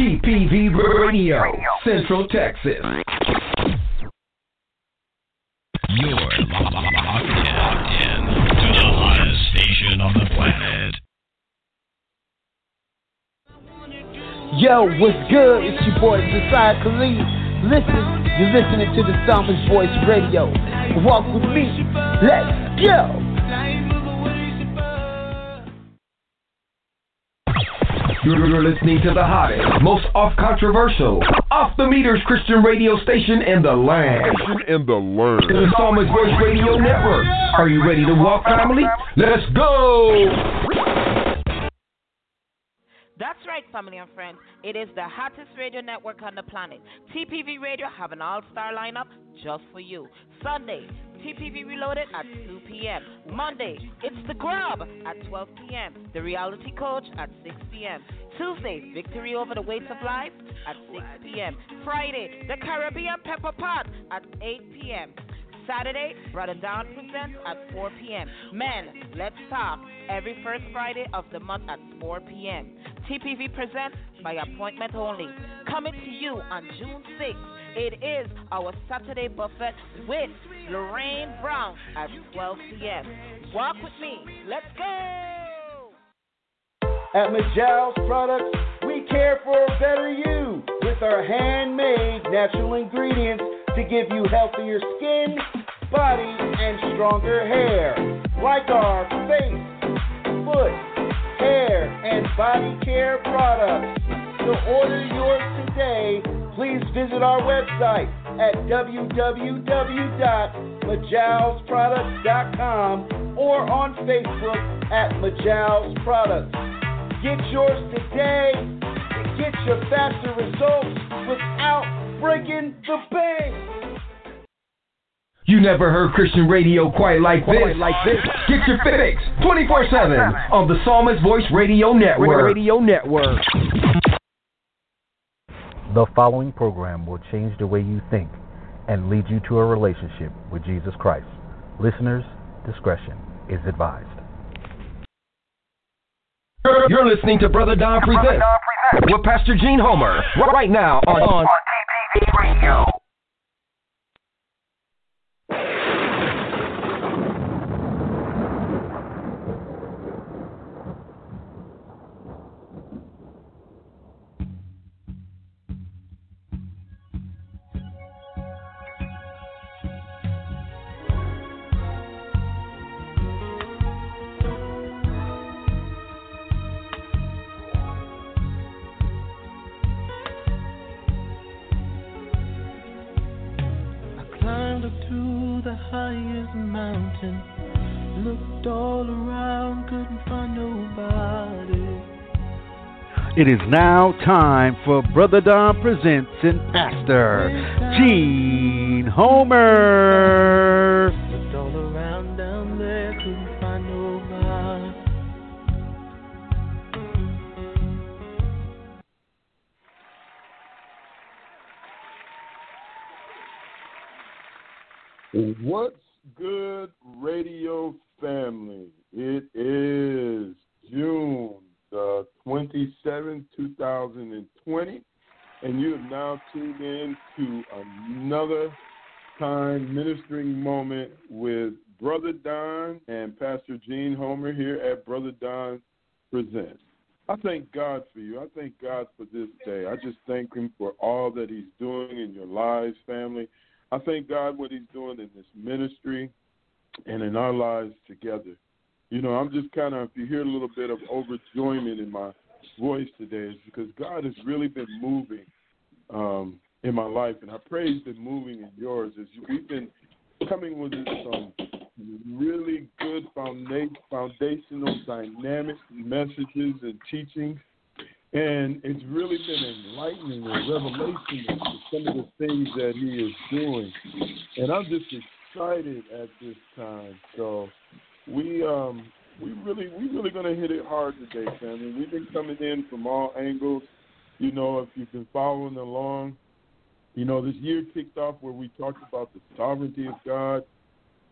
TPV Radio, Central Texas. You're locked in to the hottest station on the planet. Yo, what's good? It's your boy Josiah Khalid. Listen, you're listening to the Psalmist Voice Radio. Walk with me. Let's go. You're listening to the hottest, most off controversial, off the meters Christian radio station in the land. In the land. The Psalmist Voice Radio Network. Are you ready to walk, family? Let's go! That's right, family and friends. It is the hottest radio network on the planet. TPV Radio have an all-star lineup just for you. Sunday, TPV Reloaded at 2 p.m. Monday, it's The Grub at 12 p.m. The Reality Coach at 6 p.m. Tuesday, Victory Over the Weights of Life at 6 p.m. Friday, The Caribbean Pepper Pot at 8 p.m. Saturday, Brother Don presents at 4 p.m. Men, let's talk every first Friday of the month at 4 p.m. TPV presents by appointment only. Coming to you on June 6th. It is our Saturday buffet with Lorraine Brown at 12 p.m. Walk with me. Let's go. At Majal's Products, we care for a better you with our handmade natural ingredients to give you healthier skin, body, and stronger hair. Like our face, foot, hair, and body care products. To order yours today, please visit our website at www.majalsproducts.com or on Facebook at Majal's Products. Get yours today and get your faster results without breaking the bank. You never heard Christian radio quite like this. Quite like this. Get your fix 24-7 on the Psalmist Voice Radio Network. Radio Network. The following program will change the way you think and lead you to a relationship with Jesus Christ. Listeners, discretion is advised. You're listening to Brother Don Presents with Pastor Jean Homer right now on, on TPV Radio. Highest mountain. Looked all around, couldn't find nobody. It is now time for Brother Don Presents and Pastor Jean Homer. What's good, radio family? It is June the 27th, 2020, and you have now tuned in to another time ministering moment with Brother Don and Pastor Jean Homer here at Brother Don Presents. I thank God for you. I thank God for this day. I just thank Him for all that He's doing in your lives, family. I thank God what He's doing in this ministry and in our lives together. You know, I'm just kind of, if you hear a little bit of overjoyment in my voice today, it's because God has really been moving um, in my life, and I pray He's been moving in yours. As we've been coming with some really good founda- foundational, dynamic messages and teachings And it's really been enlightening and revelation to some of the things that he is doing. And I'm just excited at this time. So we um we really we really gonna hit it hard today, family. We've been coming in from all angles. You know, if you've been following along, you know, this year kicked off where we talked about the sovereignty of God,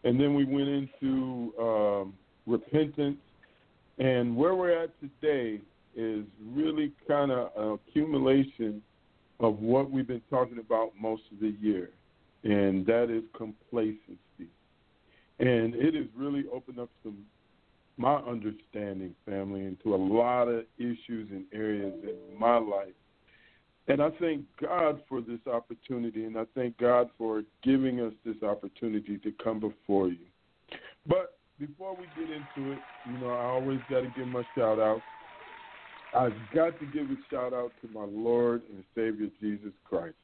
and then we went into um, repentance. And where we're at today is really kind of an accumulation of what we've been talking about most of the year, and that is complacency. And it has really opened up some my understanding, family, into a lot of issues and areas in my life. And I thank God for this opportunity, and I thank God for giving us this opportunity to come before you. But before we get into it, you know, I always got to give my shout out. I've got to give a shout out to my Lord and Savior Jesus Christ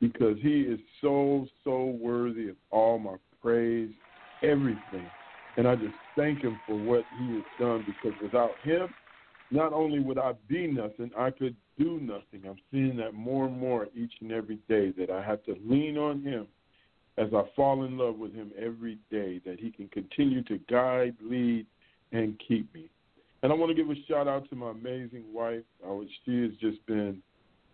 because he is so, so worthy of all my praise, everything. And I just thank him for what he has done because without him, not only would I be nothing, I could do nothing. I'm seeing that more and more each and every day that I have to lean on him as I fall in love with him every day, that he can continue to guide, lead, and keep me. And I want to give a shout out to my amazing wife. Uh, she has just been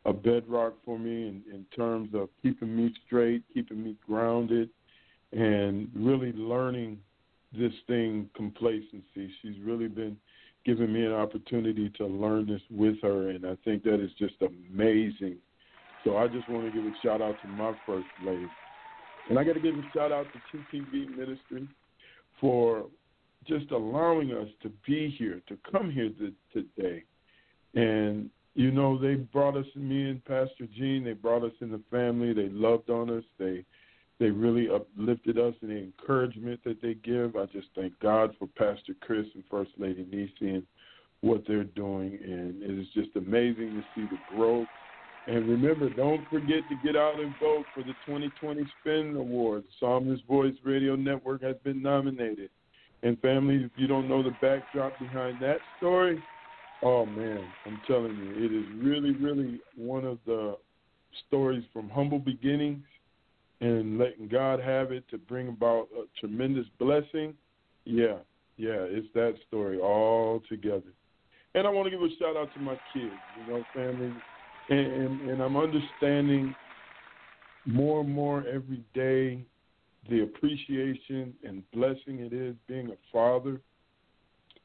a bedrock for me in, in terms of keeping me straight, keeping me grounded, and really learning this thing, complacency. She's really been giving me an opportunity to learn this with her, and I think that is just amazing. So I just want to give a shout out to my first lady. And I got to give a shout out to TPV Ministry for just allowing us to be here, to come here today. And, you know, they brought us, me and Pastor Jean, they brought us in the family. They loved on us. They they really uplifted us and the encouragement that they give. I just thank God for Pastor Chris and First Lady Nisi and what they're doing. And it is just amazing to see the growth. And remember, don't forget to get out and vote for the 2020 Spin Awards. Psalmist Voice Radio Network has been nominated. And families, if you don't know the backdrop behind that story, oh man, I'm telling you, it is really, really one of the stories from humble beginnings and letting God have it to bring about a tremendous blessing, yeah, yeah, it's that story all together. And I want to give a shout out to my kids, you know, family, and, and, and I'm understanding more and more every day the appreciation and blessing it is being a father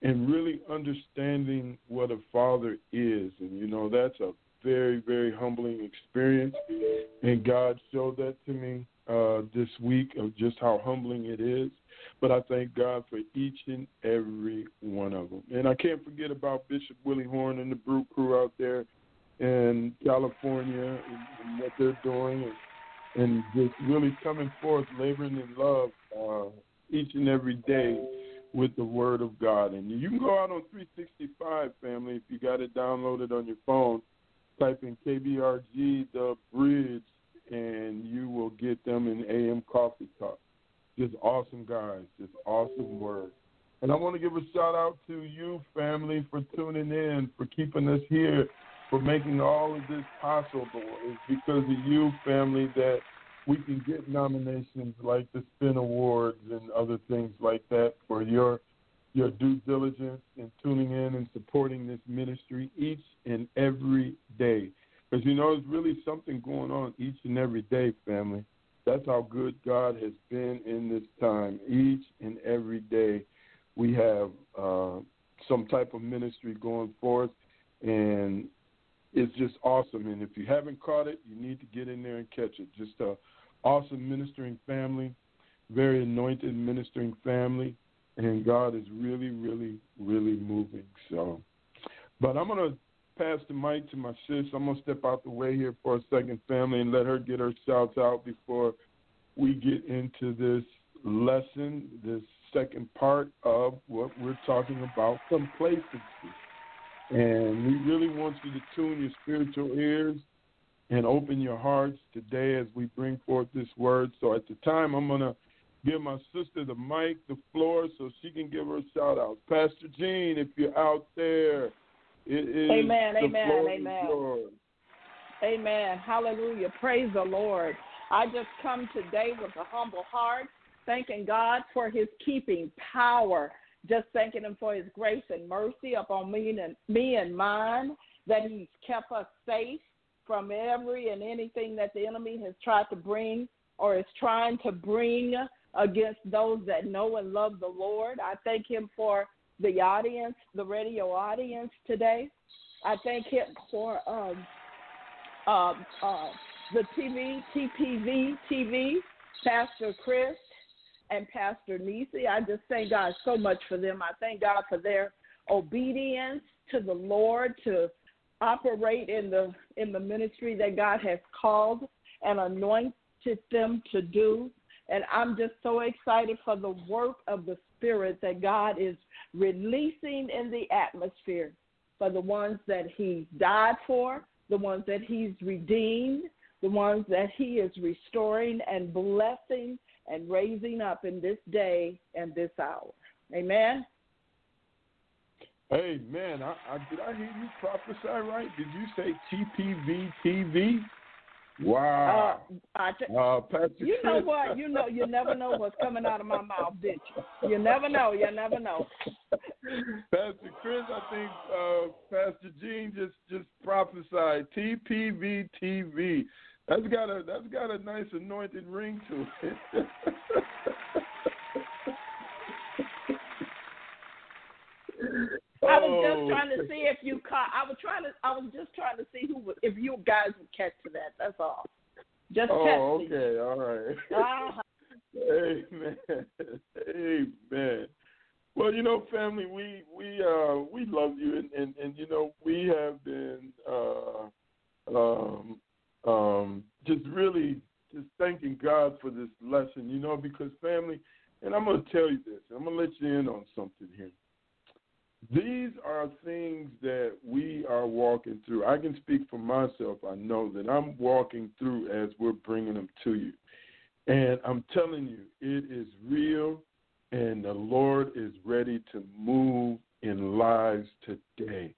and really understanding what a father is. And, you know, that's a very, very humbling experience. And God showed that to me uh, this week of just how humbling it is. But I thank God for each and every one of them. And I can't forget about Bishop Willie Horn and the Brew Crew out there in California and, and what they're doing and, and just really coming forth, laboring in love uh, each and every day with the Word of God. And you can go out on 365, family, if you got it downloaded on your phone type in KBRG The Bridge, and you will get them in AM Coffee Talk. Just awesome guys, just awesome words. And I want to give a shout out to you, family, for tuning in, for keeping us here, for making all of this possible. It's because of you, family, that we can get nominations like the Spin Awards and other things like that for your your due diligence in tuning in and supporting this ministry each and every day. Because you know, there's really something going on each and every day, family. That's how good God has been in this time. Each and every day, we have uh, some type of ministry going forth, and it's just awesome. And if you haven't caught it, you need to get in there and catch it. Just a awesome ministering family, very anointed ministering family and God is really, really, really moving. So, but I'm gonna pass the mic to my sis. I'm gonna step out the way here for a second, family, and let her get her shouts out before we get into this lesson, this second part of what we're talking about, complacency. And we really want you to tune your spiritual ears and open your hearts today as we bring forth this word. So at the time, I'm gonna give my sister the mic, the floor, so she can give her shout out. Pastor Jean, if you're out there, It is Amen, the amen, floor amen. Amen. Hallelujah. Praise the Lord. I just come today with a humble heart, thanking God for his keeping power. Just thanking him for his grace and mercy upon me and me and mine, that he's kept us safe from every and anything that the enemy has tried to bring or is trying to bring against those that know and love the Lord. I thank him for the audience, the radio audience today. I thank him for um, uh, uh, the TV, TPV TV, Pastor Chris and Pastor Nisi. I just thank God so much for them. I thank God for their obedience to the Lord to operate in the in the ministry that God has called and anointed them to do. And I'm just so excited for the work of the Spirit that God is releasing in the atmosphere for the ones that He died for, the ones that He's redeemed, the ones that He is restoring and blessing and raising up in this day and this hour. Amen. Hey man, I, I, did I hear you prophesy right? Did you say TPV TV? Wow. Uh, I t- Uh, Pastor you know Chris. what? You know, you never know what's coming out of my mouth, did you? You never know. You never know. Pastor Chris, I think uh, Pastor Jean just just prophesied TPV TV. That's got a that's got a nice anointed ring to it. I was Oh. just trying to see if you caught. I was trying to. I was just trying to see who would, if you guys would catch to that. That's all. Just Oh, testing. okay, all right. Uh-huh. Amen. Amen. Well, you know, family, we we uh we love you, and and, and you know we have been uh um um just really just thanking God for this lesson, you know, because family, and I'm gonna tell you this, I'm gonna let you in on something here. These are things that we are walking through. I can speak for myself. I know that I'm walking through as we're bringing them to you. And I'm telling you, it is real, and the Lord is ready to move in lives today.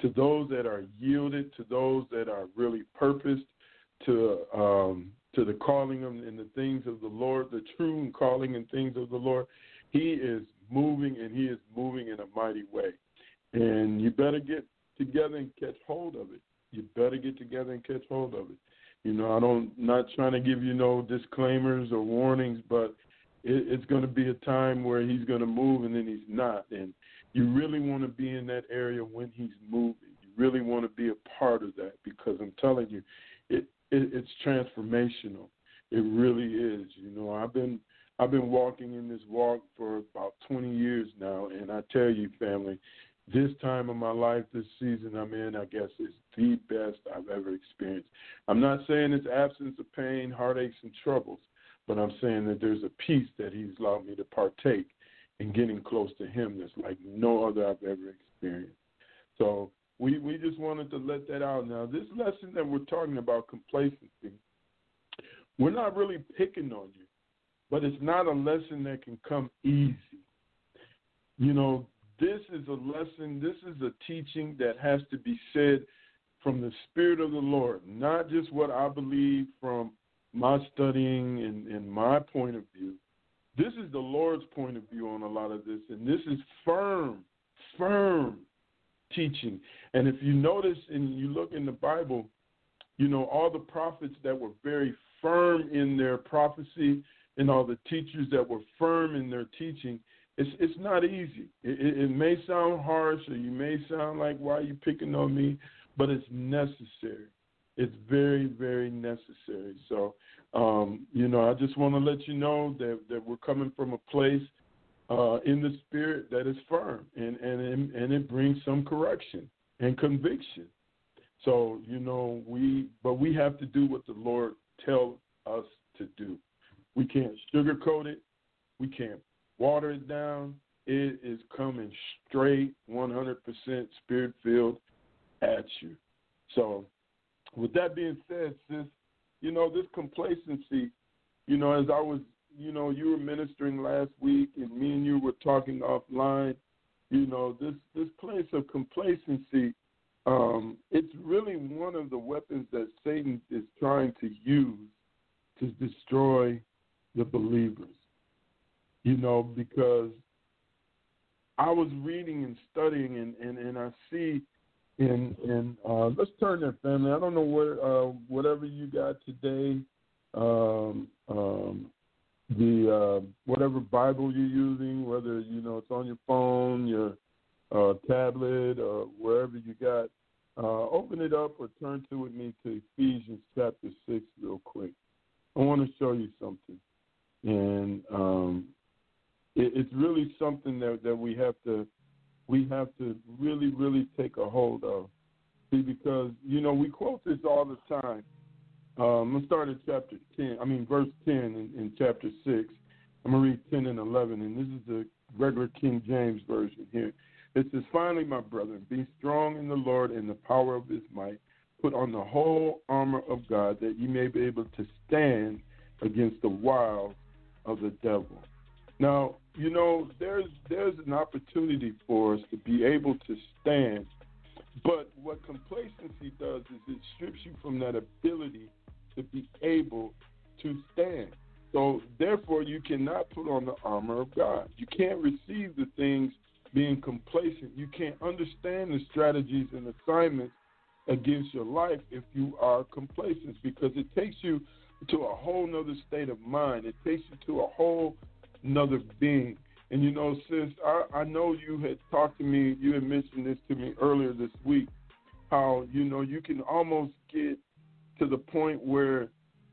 To those that are yielded, to those that are really purposed to um, to the calling and the things of the Lord, the true calling and things of the Lord, He is moving, and He is moving in a mighty way. And you better get together and catch hold of it. You better get together and catch hold of it. You know, I don't not trying to give you no disclaimers or warnings, but it, it's going to be a time where he's going to move and then he's not, and you really want to be in that area when he's moving. You really want to be a part of that because I'm telling you, it, it it's transformational. It really is. You know, I've been I've been walking in this walk for about 20 years now, and I tell you, family, this time of my life, this season I'm in, I guess is the best I've ever experienced. I'm not saying it's absence of pain, heartaches, and troubles, but I'm saying that there's a peace that He's allowed me to partake in getting close to Him that's like no other I've ever experienced. So we we just wanted to let that out. Now, this lesson that we're talking about, complacency, we're not really picking on you, but it's not a lesson that can come easy. You know, this is a lesson, this is a teaching that has to be said from the Spirit of the Lord, not just what I believe from my studying and, and my point of view. This is the Lord's point of view on a lot of this, and this is firm, firm teaching. And if you notice and you look in the Bible, you know, all the prophets that were very firm in their prophecy and all the teachers that were firm in their teaching, it's it's not easy. It, it, may sound harsh or you may sound like, why are you picking on me? But it's necessary. It's very, very necessary. So, um, you know, I just want to let you know that, that we're coming from a place uh, in the spirit that is firm and, and, and it brings some correction and conviction. So, you know, we, but we have to do what the Lord tells us to do. We can't sugarcoat it. We can't water it down. It is coming straight, 100% spirit filled at you. So, with that being said, sis, you know, this complacency, you know, as I was, you know, you were ministering last week and me and you were talking offline, you know, this, this place of complacency um, it's really one of the weapons that Satan is trying to use to destroy the believers. You know, because I was reading and studying, and, and, and I see in in uh, let's turn there, family. I don't know what uh, whatever you got today, um, um, the uh, whatever Bible you're using, whether you know it's on your phone, your uh, tablet, or wherever you got. Uh, open it up or turn to with me to Ephesians chapter six real quick. I want to show you something, and um, it, it's really something that that we have to we have to really really take a hold of. See, because you know we quote this all the time. Um, let's start at chapter ten. I mean verse ten in, in chapter six. I'm gonna read ten and eleven, and this is the regular King James version here. It says, Finally, my brethren, be strong in the Lord and the power of his might. Put on the whole armor of God that ye may be able to stand against the wiles of the devil. Now, you know, there's there's an opportunity for us to be able to stand, but what complacency does is it strips you from that ability to be able to stand. So therefore you cannot put on the armor of God. You can't receive the things being complacent. You can't understand the strategies and assignments against your life if you are complacent because it takes you to a whole nother state of mind. It takes you to a whole nother being. And you know, sis, I, I know you had talked to me, you had mentioned this to me earlier this week, how, you know, you can almost get to the point where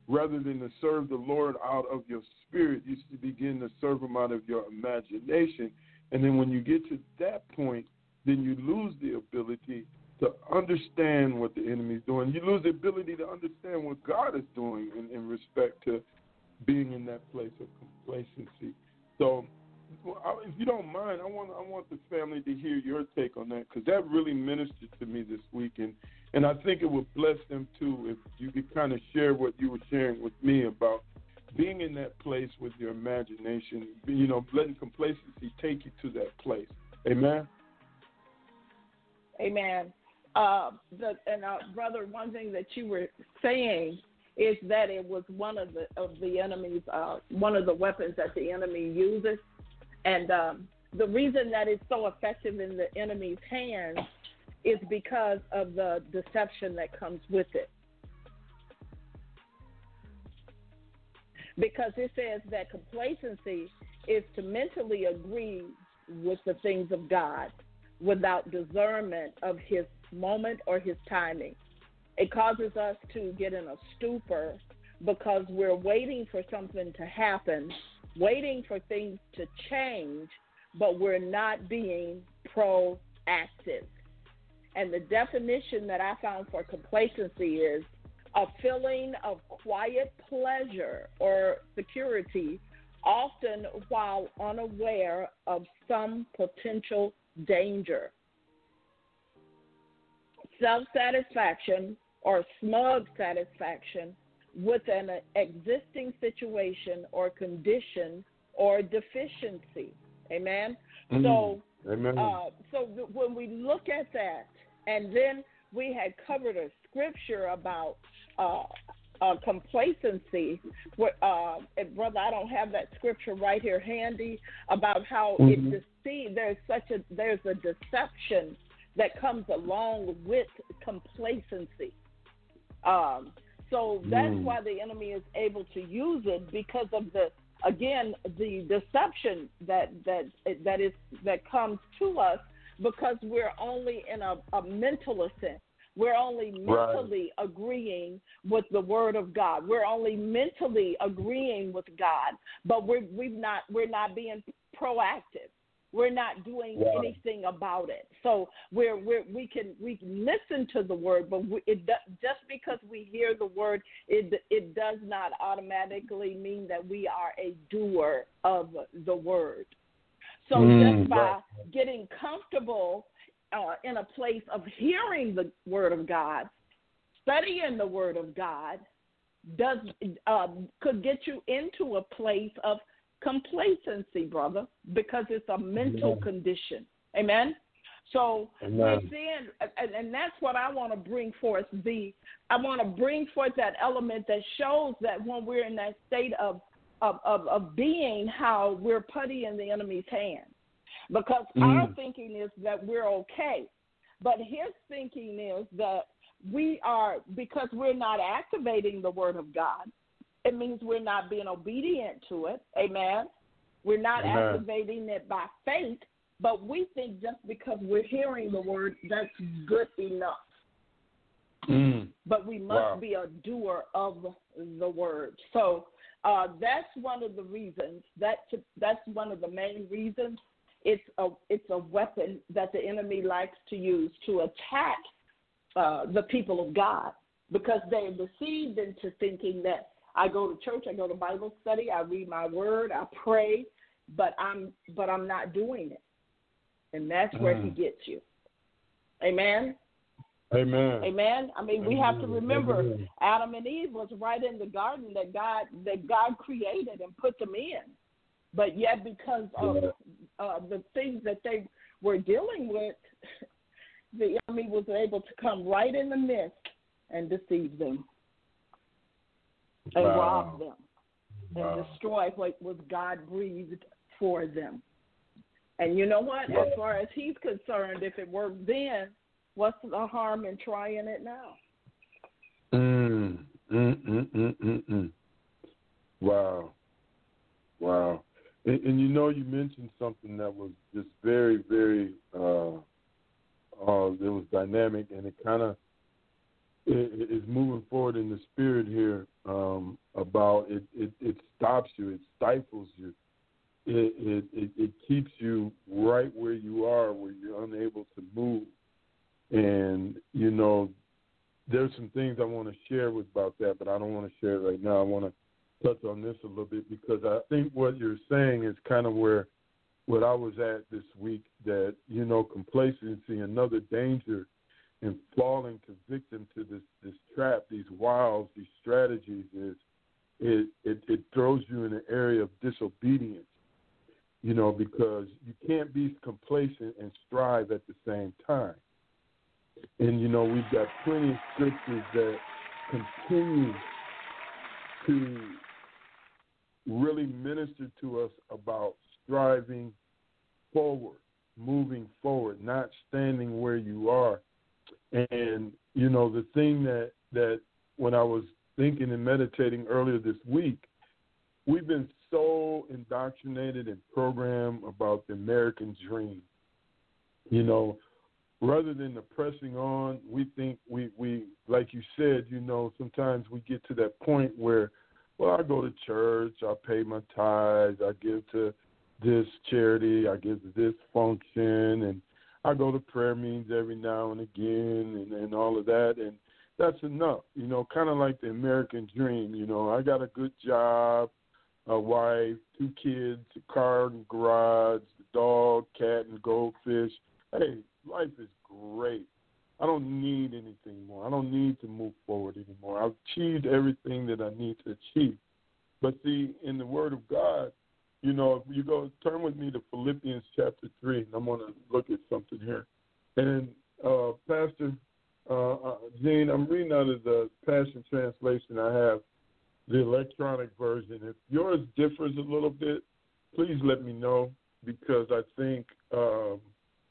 rather than to serve the Lord out of your spirit, you should begin to serve him out of your imagination. And then when you get to that point, then you lose the ability to understand what the enemy is doing. You lose the ability to understand what God is doing in, in respect to being in that place of complacency. So, if you don't mind, I want I want the family to hear your take on that because that really ministered to me this week, and and I think it would bless them too if you could kind of share what you were sharing with me about being in that place with your imagination, you know, letting complacency take you to that place. Amen. Amen. Uh, the, and uh, brother, one thing that you were saying is that it was one of the of the enemy's uh, one of the weapons that the enemy uses, and um, the reason that it's so effective in the enemy's hands is because of the deception that comes with it. Because it says that complacency is to mentally agree with the things of God without discernment of His moment or His timing. It causes us to get in a stupor because we're waiting for something to happen, waiting for things to change, but we're not being proactive. And the definition that I found for complacency is a feeling of quiet pleasure or security, often while unaware of some potential danger. Self satisfaction or smug satisfaction with an existing situation or condition or deficiency. Amen. Mm-hmm. So, Amen. Uh, so when we look at that, and then we had covered a scripture about uh, uh, complacency. Uh, brother, I don't have that scripture right here handy about how Mhm. it deceives. There's such a there's a deception that comes along with complacency. Um, so that's Mm. why the enemy is able to use it because of the again the deception that that that is that comes to us because we're only in a, a mental sense. We're only Right. mentally agreeing with the word of God. We're only mentally agreeing with God, but we're we've not we're not being proactive. We're not doing Right. anything about it. So we're, we're we can we listen to the word, but we, it do, just because we hear the word, it it does not automatically mean that we are a doer of the word. So Mm, just by right. getting comfortable uh, in a place of hearing the word of God, studying the word of God, does um, could get you into a place of complacency, brother, because it's a mental Yeah. condition. Amen. So Amen. we're seeing, and, and that's what I want to bring forth. The I want to bring forth that element that shows that when we're in that state of of of, of being, how we're putty in the enemy's hands, because our Mm. thinking is that we're okay, but his thinking is that we are because we're not activating the word of God. It means we're not being obedient to it. Amen. We're not Amen. activating it by faith, but we think just because we're hearing the word, that's good enough. Mm. But we must Wow. be a doer of the word. So uh, that's one of the reasons. That that's one of the main reasons. It's a it's a weapon that the enemy likes to use to attack uh, the people of God because they're deceived into thinking that I go to church, I go to Bible study, I read my word, I pray, but I'm but I'm not doing it, and that's where he Mm. gets you. Amen. Amen. Amen. I mean, we have to remember Amen. Adam and Eve was right in the garden that God that God created and put them in, but yet because of Yeah. uh, the things that they were dealing with, the enemy was able to come right in the midst and deceive them and Wow. rob them and Wow. destroy what was God breathed for them. And you know what? Wow. As far as he's concerned, if it worked then, what's the harm in trying it now? Mm, mm, mm, mm, mm, mm. Wow. Wow. And, and you know, you mentioned something that was just very, very, uh, uh, it was dynamic and it kind of is moving forward in the spirit here um, about it, it, it stops you, it stifles you. It, it, it, keeps you right where you are, where you're unable to move. And, you know, there's some things I want to share with about that, but I don't want to share it right now. I want to touch on this a little bit because I think what you're saying is kind of where what I was at this week that you know complacency another danger and falling victim to this this trap these wiles these strategies is it it, it throws you in an area of disobedience you know because you can't be complacent and strive at the same time and you know we've got plenty of scriptures that continue to really minister to us about striving forward, moving forward, not standing where you are. And you know the thing that that when I was thinking and meditating earlier this week, we've been so indoctrinated and programmed about the American dream. You know, rather than the pressing on, we think we we like you said, you know, sometimes we get to that point where, well, I go to church, I pay my tithes, I give to this charity, I give to this function, and I go to prayer meetings every now and again, and, and all of that, and that's enough. You know, kind of like the American dream. You know, I got a good job, a wife, two kids, a car and garage, a dog, cat, and goldfish. Hey, life is great. I don't need anything more. I don't need to move forward anymore. I've achieved everything that I need to achieve. But see, in the Word of God, you know, if you go turn with me to Philippians chapter three, and I'm going to look at something here. And uh, Pastor uh, uh, Jean, I'm reading out of the Passion Translation. I have the electronic version. If yours differs a little bit, please let me know because I think um,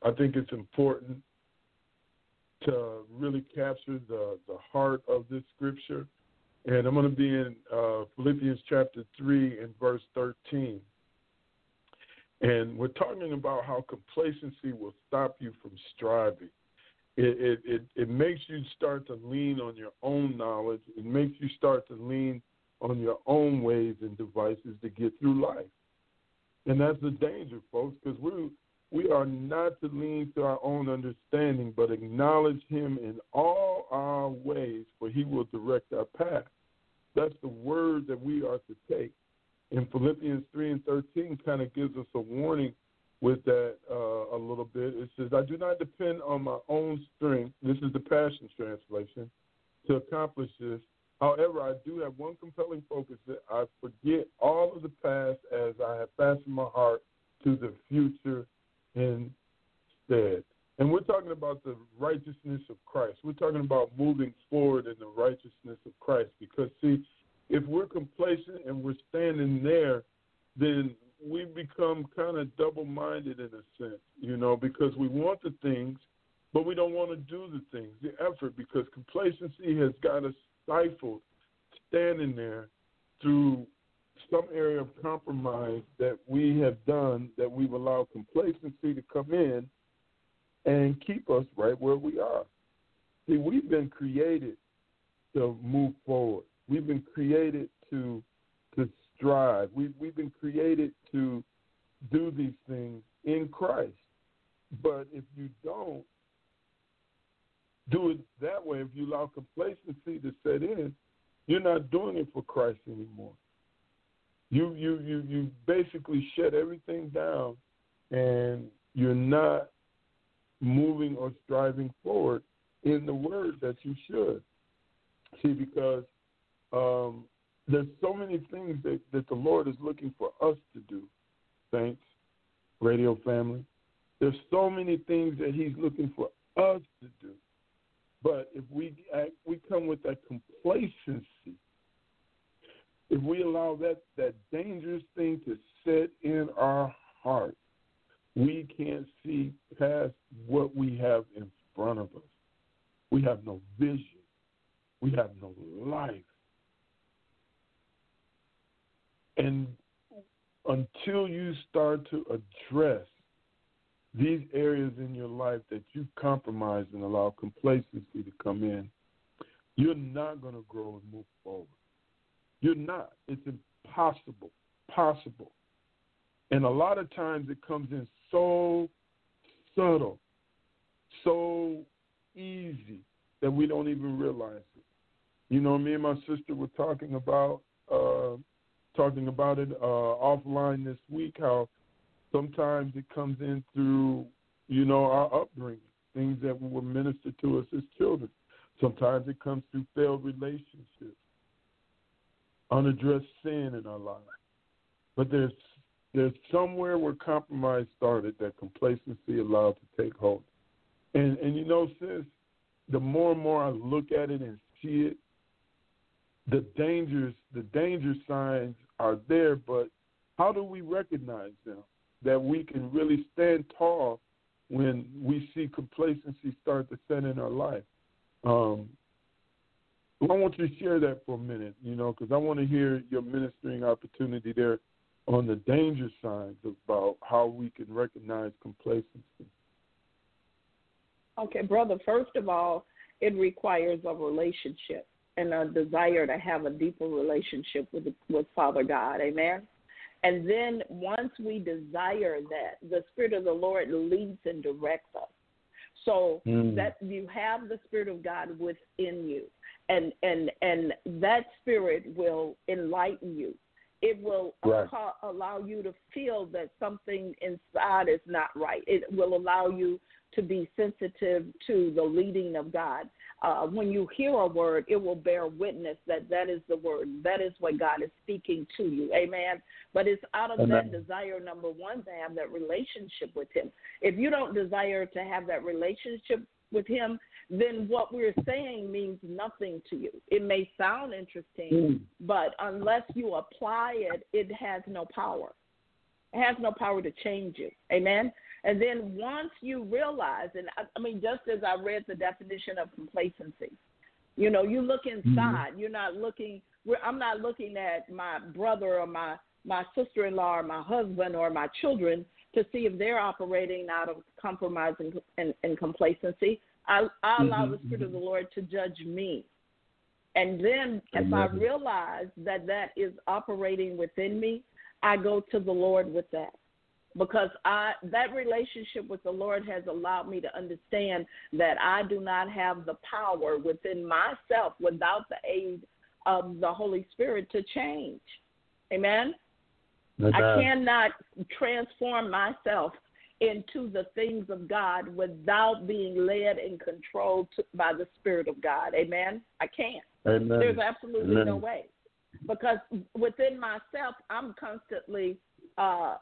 I think it's important to really capture the the heart of this scripture. And I'm going to be in uh, Philippians chapter 3 and verse 13. And we're talking about how complacency will stop you from striving. It, it, it, it makes you start to lean on your own knowledge. It makes you start to lean on your own ways and devices to get through life. And that's the danger, folks, because we we are not to lean to our own understanding, but acknowledge Him in all our ways, for He will direct our path. That's the word that we are to take. And Philippians 3 and 13 kind of gives us a warning with that uh, a little bit. It says, I do not depend on my own strength. This is the Passion Translation to accomplish this. However, I do have one compelling focus that I forget all of the past as I have fastened my heart to the future instead. And we're talking about the righteousness of Christ. We're talking about moving forward in the righteousness of Christ. Because, see, if we're complacent and we're standing there, then we become kind of double minded in a sense, you know, because we want the things, but we don't want to do the things, the effort, because complacency has got us stifled standing there through some area of compromise that we have done that we've allowed complacency to come in and keep us right where we are. See, we've been created to move forward. We've been created to to strive. We've we've been created to do these things in Christ. But if you don't do it that way, if you allow complacency to set in, you're not doing it for Christ anymore. You you you you basically shut everything down and you're not moving or striving forward in the word that you should. See, because um, there's so many things that, that the Lord is looking for us to do, saints, radio family. There's so many things that He's looking for us to do. But if we act, we come with that complacency, if we allow that, that dangerous thing to set in our heart, we can't see past what we have in front of us. We have no vision. We have no life. And until you start to address these areas in your life that you compromise and allow complacency to come in, you're not going to grow and move forward. You're not. It's impossible. Possible. And a lot of times it comes in so subtle, so easy that we don't even realize it. You know, me and my sister were talking about uh, talking about it uh, offline this week. How sometimes it comes in through you know our upbringing, things that were ministered to us as children. Sometimes it comes through failed relationships, unaddressed sin in our lives. But there's there's somewhere where compromise started that complacency allowed to take hold. And and you know, sis, the more and more I look at it and see it, the dangers the danger signs are there, but how do we recognize them? That we can really stand tall when we see complacency start to set in our life. Um, I want you to share that for a minute, you know, because I want to hear your ministering opportunity there on the danger signs about how we can recognize complacency? Okay, brother, first of all, it requires a relationship and a desire to have a deeper relationship with with Father God. Amen. And then once we desire that, the Spirit of the Lord leads and directs us. So mm. that you have the Spirit of God within you. And and and that spirit will enlighten you it will right. allow you to feel that something inside is not right. It will allow you to be sensitive to the leading of God. Uh, when you hear a word, it will bear witness that that is the word. That is what God is speaking to you. Amen. But it's out of Amen. that desire, number one, to have that relationship with Him. If you don't desire to have that relationship with Him, then what we're saying means nothing to you. It may sound interesting, mm. but unless you apply it, it has no power. It has no power to change you. Amen. And then once you realize, and I, I mean, just as I read the definition of complacency, you know, you look mm-hmm. inside. Mm-hmm. You're not looking. I'm not looking at my brother or my my sister-in-law or my husband or my children to see if they're operating out of compromise and, and, and complacency. I, I allow mm-hmm. the Spirit of the Lord to judge me. And then if I realize that that is operating within me, I go to the Lord with that. Because I that relationship with the Lord has allowed me to understand that I do not have the power within myself without the aid of the Holy Spirit to change. Amen. I cannot transform myself into the things of God without being led and controlled to, by the Spirit of God. Amen. I can't. Amen. There's absolutely Amen. no way because within myself, I'm constantly uh,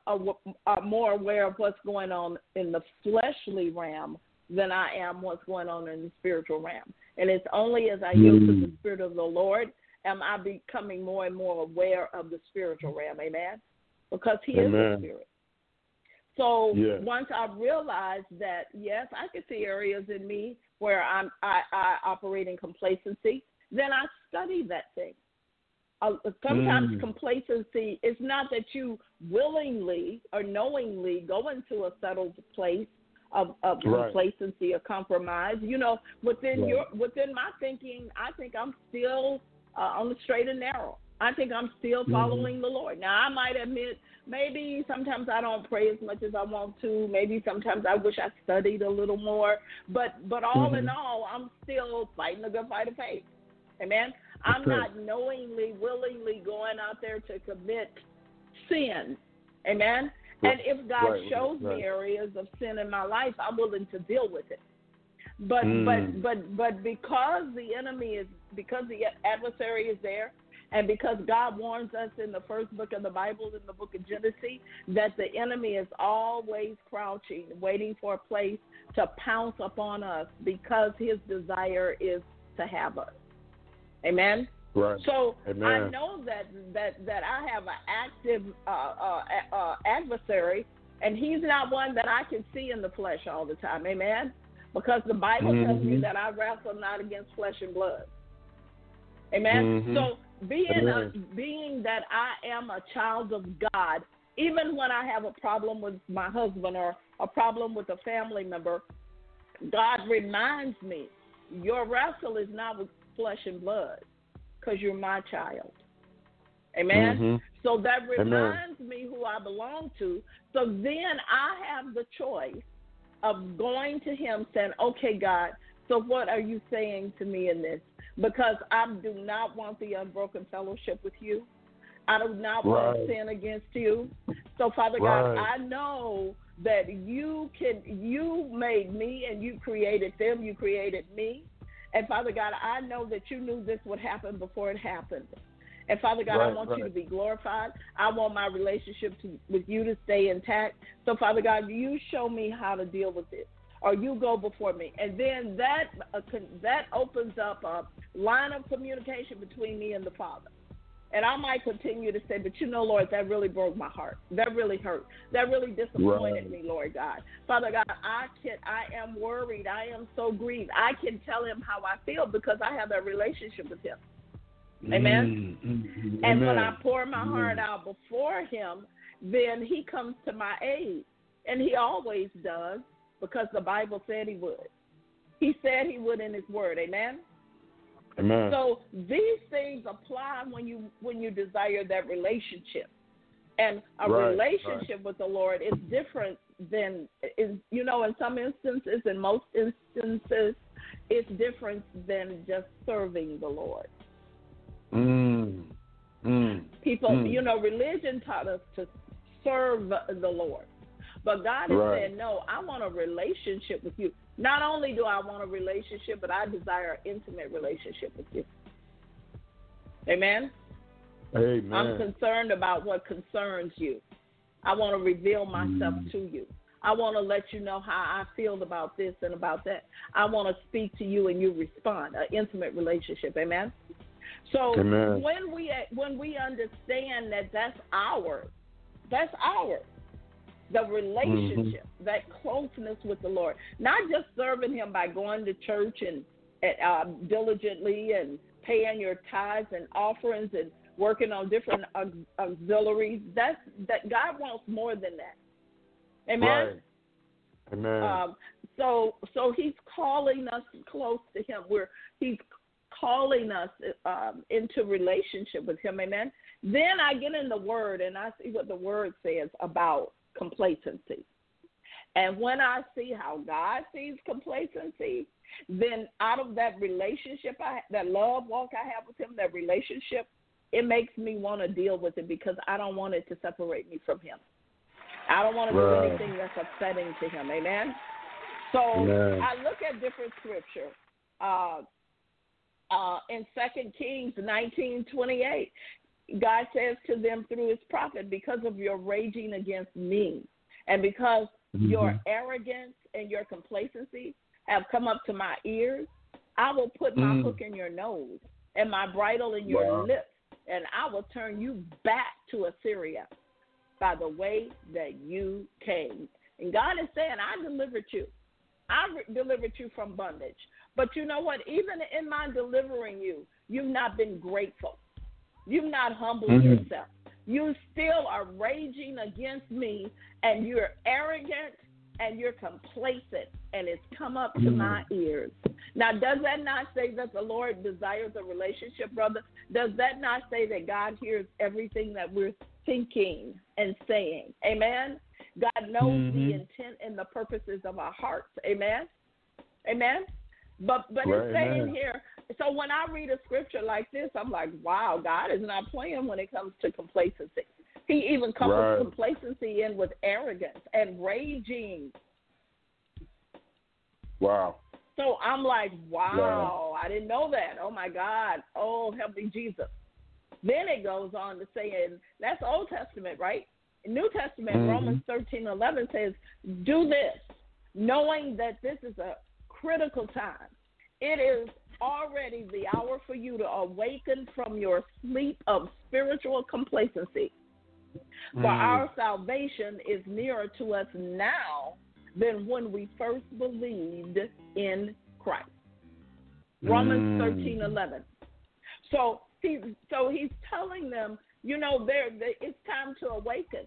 more aware of what's going on in the fleshly realm than I am what's going on in the spiritual realm. And it's only as I yield to the Spirit of the Lord am I becoming more and more aware of the spiritual realm. Amen. Because He is the Spirit. So Yes. once I realized that, yes, I could see areas in me where I'm I, I operate in complacency, then I study that thing. Uh, sometimes Mm. complacency is not that you willingly or knowingly go into a settled place of, of Right. complacency or compromise. You know, within Right. your within my thinking, I think I'm still uh, on the straight and narrow. I think I'm still Mhm. following the Lord. Now, I might admit, maybe sometimes I don't pray as much as I want to. Maybe sometimes I wish I studied a little more. But but all in Mhm. all, I'm still fighting the good fight of faith. Amen. I'm not knowingly, willingly going out there to commit sin. Amen. And if God Right, shows right. me areas of sin in my life, I'm willing to deal with it. But Mm. but but but because the enemy is because the adversary is there, and because God warns us in the first book of the Bible, in the book of Genesis, that the enemy is always crouching, waiting for a place to pounce upon us because his desire is to have us. Amen. Right. So I know that that that I have an active uh, uh, uh, adversary, and he's not one that I can see in the flesh all the time. Amen. Because the Bible tells me Mhm. that I wrestle not against flesh and blood. Amen. Mhm. So being a, being that I am a child of God, even when I have a problem with my husband or a problem with a family member, God reminds me, your wrestle is not with flesh and blood, because you're my child. Amen. Mhm. So that Amen. reminds me who I belong to. So then I have the choice of going to Him saying, Okay, God, so what are you saying to me in this? Because I do not want the unbroken fellowship with you. I do not want Right. sin against you. So, Father God, I know that you can you made me and you created them, you created me. And Father God, I know that you knew this would happen before it happened. And Father God, I Right, want you to be glorified. I want my relationship to, with you to stay intact. So, Father God, you show me how to deal with it, or you go before me, and then that uh, con- that opens up a line of communication between me and the Father. And I might continue to say, but you know, Lord, that really broke my heart. That really hurt. That really disappointed Right. me, Lord God. Father God, I can I am worried. I am so grieved. I can tell him how I feel because I have that relationship with him. Amen. Mm, mm, And when I pour my Amen. heart out before him, then he comes to my aid. And he always does because the Bible said he would. He said he would in his word. Amen. Amen. So these things apply when you when you desire that relationship. And a Right, relationship with the Lord is different than is you know, in some instances, in most instances, it's different than just serving the Lord. Mm, mm, People, Mm. you know, religion taught us to serve the Lord. But God is Right. said, no, I want a relationship with you. Not only do I want a relationship, but I desire an intimate relationship with you. Amen? Amen. I'm concerned about what concerns you. I want to reveal myself Mm. to you. I want to let you know how I feel about this and about that. I want to speak to you and you respond. An intimate relationship. Amen. So Amen. when we when we understand that that's ours, that's ours. The relationship, that closeness with the Lord, not just serving Him by going to church and, and uh, diligently and paying your tithes and offerings and working on different auxiliaries. That's that God wants more than that. Amen. Right. Amen. Um, so so he's calling us close to him. We're he's calling us um, into relationship with him. Amen. Then I get in the word and I see what the word says about complacency. And when I see how God sees complacency, then out of that relationship, I, that love walk I have with Him, that relationship, it makes me want to deal with it because I don't want it to separate me from Him. I don't want to Right. do anything that's upsetting to Him. Amen. So Amen. I look at different scripture. Uh, uh, in Second Kings nineteen twenty eight, God says to them through His prophet, "Because of your raging against me, and because your Mhm. arrogance and your complacency, have come up to my ears, I will put my Mm. hook in your nose and my bridle in your Wow. lips, and I will turn you back to Assyria by the way that you came. And God is saying, I delivered you. I re- delivered you from bondage. But you know what? Even in my delivering you, you've not been grateful. You've not humbled Mhm. yourself. You still are raging against me, and you're arrogant and you're complacent, and it's come up to Mhm. my ears. Now, does that not say that the Lord desires a relationship, brother? Does that not say that God hears everything that we're thinking and saying? Amen? God knows the Mhm. intent and the purposes of our hearts. Amen? Amen? But but Right, it's saying amen. here, so when I read a scripture like this, I'm like, wow, God is not playing when it comes to complacency. He even coupled Right. complacency in with arrogance and raging. Wow. So I'm like, wow, I didn't know that. Oh my God. Oh, help me, Jesus. Then it goes on to say, and that's Old Testament, right? In New Testament, Mhm. Romans thirteen eleven says, do this, knowing that this is a critical time. It is already the hour for you to awaken from your sleep of spiritual complacency. For Mm. our salvation is nearer to us now than when we first believed in Christ. Romans Mm. thirteen eleven. So he's so he's telling them, you know, there it's time to awaken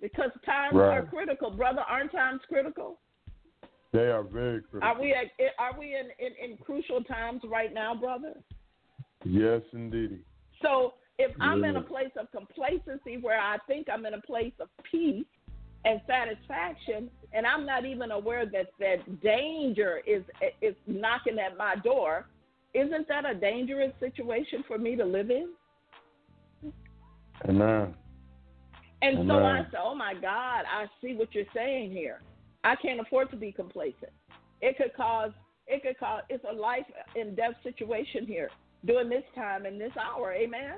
because times Right. are critical, brother. Aren't times critical? They are very critical. Are we at, are we in, in, in crucial times right now, brother? Yes, indeed. So if I'm in a place of complacency where I think I'm in a place of peace and satisfaction, and I'm not even aware that that danger is is knocking at my door, isn't that a dangerous situation for me to live in? Amen. And so I said, "Oh my God, I see what you're saying here. I can't afford to be complacent. It could cause it could cause it's a life and death situation here during this time and this hour. Amen."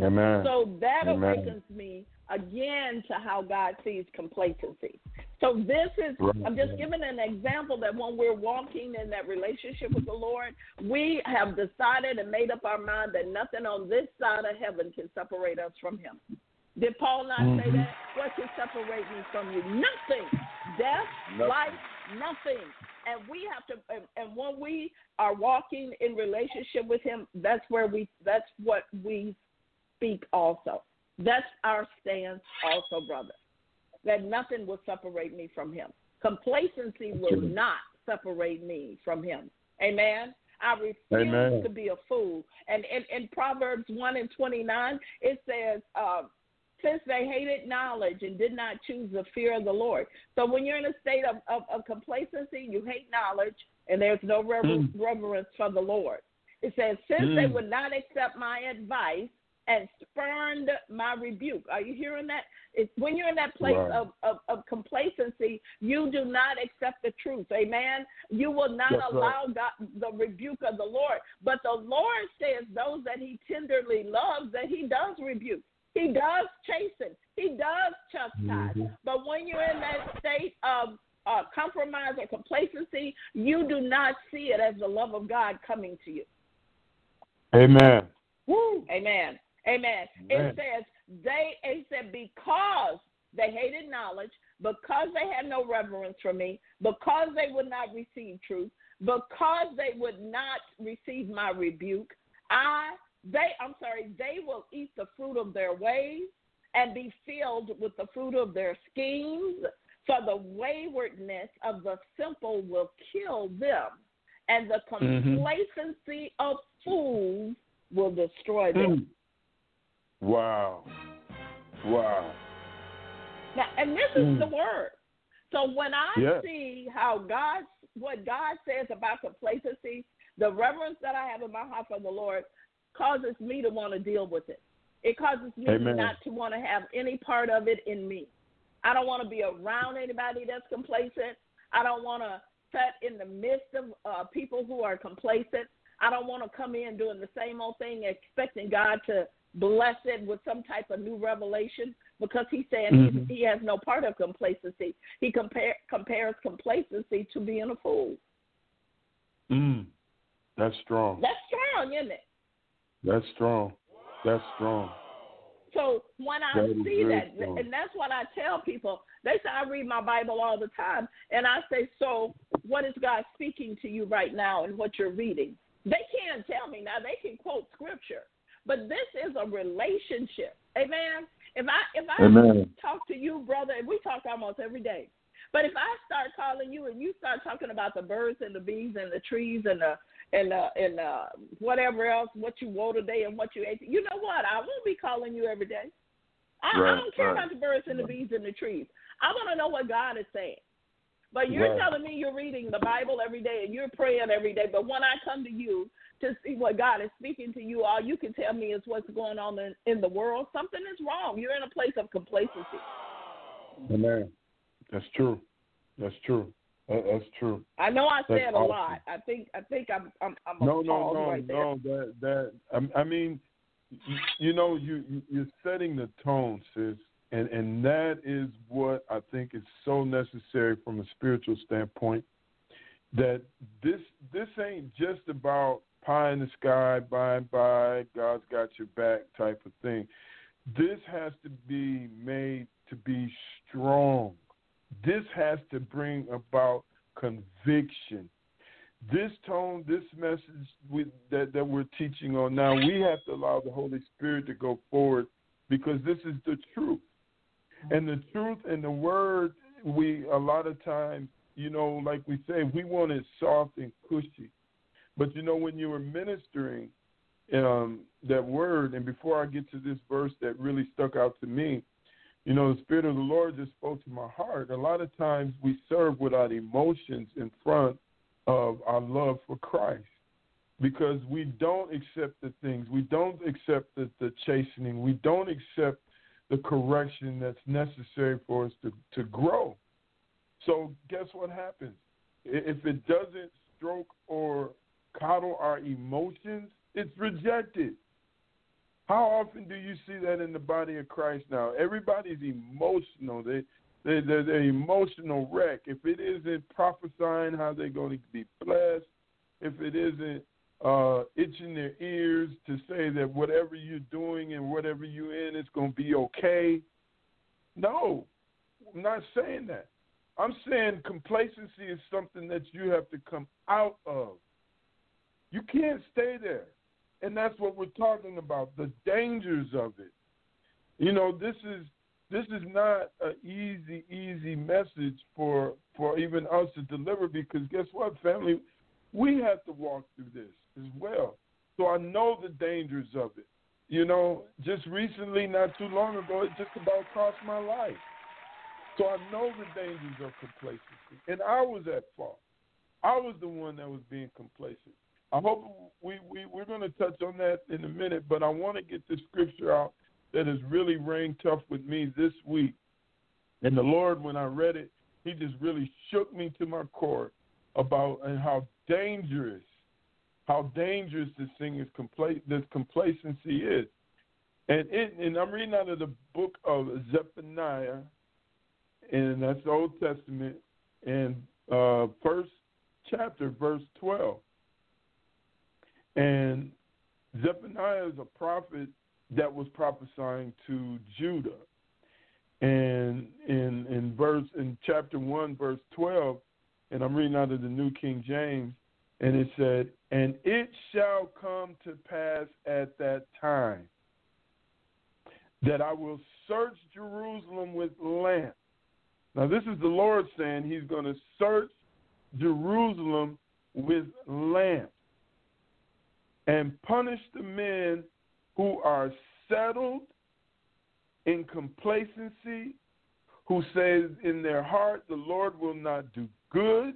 Amen. So that Amen. awakens me again to how God sees complacency. So this is Right. I'm just giving an example that when we're walking in that relationship with the Lord, we have decided and made up our mind that nothing on this side of heaven can separate us from him. Did Paul not say Mhm. that? What can separate me from you? Nothing. Death, Nothing. life, nothing. And we have to and, and when we are walking in relationship with him, that's where we that's what we speak also. That's our stance also, brother. That nothing will separate me from him. Complacency will not separate me from him. Amen. I refuse Amen. to be a fool. And in, in Proverbs 1 and 29, it says, uh, since they hated knowledge and did not choose the fear of the Lord. So when you're in a state of, of, of complacency, you hate knowledge, and there's no rever- Mm. reverence for the Lord. It says, since they Mm. would not accept my advice and spurned my rebuke. Are you hearing that? It's when you're in that place Right. of, of, of complacency, you do not accept the truth. Amen. You will not That's right. allow God the rebuke of the Lord. But the Lord says those that he tenderly loves, that he does rebuke. He does chasten. He does chastise. Mhm. But when you're in that state of uh, compromise or complacency, you do not see it as the love of God coming to you. Amen. Woo. Amen. Amen. Amen. It says they it said because they hated knowledge, because they had no reverence for me, because they would not receive truth, because they would not receive my rebuke, I they I'm sorry, they will eat the fruit of their ways and be filled with the fruit of their schemes. For the waywardness of the simple will kill them, and the Mhm. complacency of fools will destroy them. Mm. Wow. Wow. Now, and this is Mm. the word. So when I Yeah. see how God, what God says about complacency, the reverence that I have in my heart for the Lord causes me to want to deal with it. It causes me Amen. not to want to have any part of it in me. I don't want to be around anybody that's complacent. I don't want to sit in the midst of uh, people who are complacent. I don't want to come in doing the same old thing, expecting God to bless it with some type of new revelation because he's saying Mhm. he, he has no part of complacency. He compare, compares complacency to being a fool. Mm. That's strong. That's strong, isn't it? That's strong. That's strong. So when I That see that, strong. and that's what I tell people. They say I read my Bible all the time, and I say, so what is God speaking to you right now and what you're reading? They can't tell me now. They can quote scripture, but this is a relationship. Amen. If I if I Amen. talk to you, brother, and we talk almost every day. But if I start calling you and you start talking about the birds and the bees and the trees and the and uh, and uh, whatever else, what you wore today and what you ate, you know what? I won't be calling you every day. I, I don't care right. about the birds and the bees and the trees. I want to know what God is saying. But you're Right. telling me you're reading the Bible every day and you're praying every day. But when I come to you to see what God is speaking to you, all you can tell me is what's going on in, in the world. Something is wrong. You're in a place of complacency. Amen. That's true. That's true. That- That's true. I know I That's said a lot. I think I think I'm I'm I'm No, no, no, right there. no. That that I, I mean, you, you know, you you- you're setting the tone, sis, and and that is what I think is so necessary from a spiritual standpoint. That this this ain't just about pie in the sky, by and by, God's got your back type of thing. This has to be made to be strong. This has to bring about conviction. This tone, this message we, that, that we're teaching on now, we have to allow the Holy Spirit to go forward because this is the truth. And the truth and the word, we a lot of times, you know, like we say, we want it soft and cushy. But you know, when you were ministering um, that word, and before I get to this verse that really stuck out to me, you know, the Spirit of the Lord just spoke to my heart. A lot of times we serve without emotions in front of our love for Christ because we don't accept the things, we don't accept the, the chastening, we don't accept the correction that's necessary for us to, to grow. So, guess what happens? If it doesn't stroke or coddle our emotions, it's rejected. How often do you see that in the body of Christ now? Everybody's emotional. They they they're, they're emotional wreck. If it isn't prophesying how they're going to be blessed, if it isn't uh, itching their ears to say that whatever you're doing and whatever you're in is going to be okay. No, I'm not saying that. I'm saying complacency is something that you have to come out of. You can't stay there. And that's what we're talking about, the dangers of it. You know, this is this is not an easy, easy message for for even us to deliver because guess what, family? We have to walk through this as well. So I know the dangers of it. You know, just recently, not too long ago, it just about cost my life. So I know the dangers of complacency. And I was at fault. I was the one that was being complacent. I hope we, we, we're going to touch on that in a minute, but I want to get the scripture out that has really rang tough with me this week. And the Lord, when I read it, He just really shook me to my core about and how dangerous, how dangerous this thing is, compla- this complacency is. And it, and I'm reading out of the book of Zephaniah, and that's the Old Testament, and uh, first chapter, verse 12. And Zephaniah is a prophet that was prophesying to Judah. And in in verse in chapter one, verse twelve, and I'm reading out of the New King James, and it said, And it shall come to pass at that time that I will search Jerusalem with lamps. Now this is the Lord saying he's going to search Jerusalem with lamps and punish the men who are settled in complacency, who say in their heart, The Lord will not do good,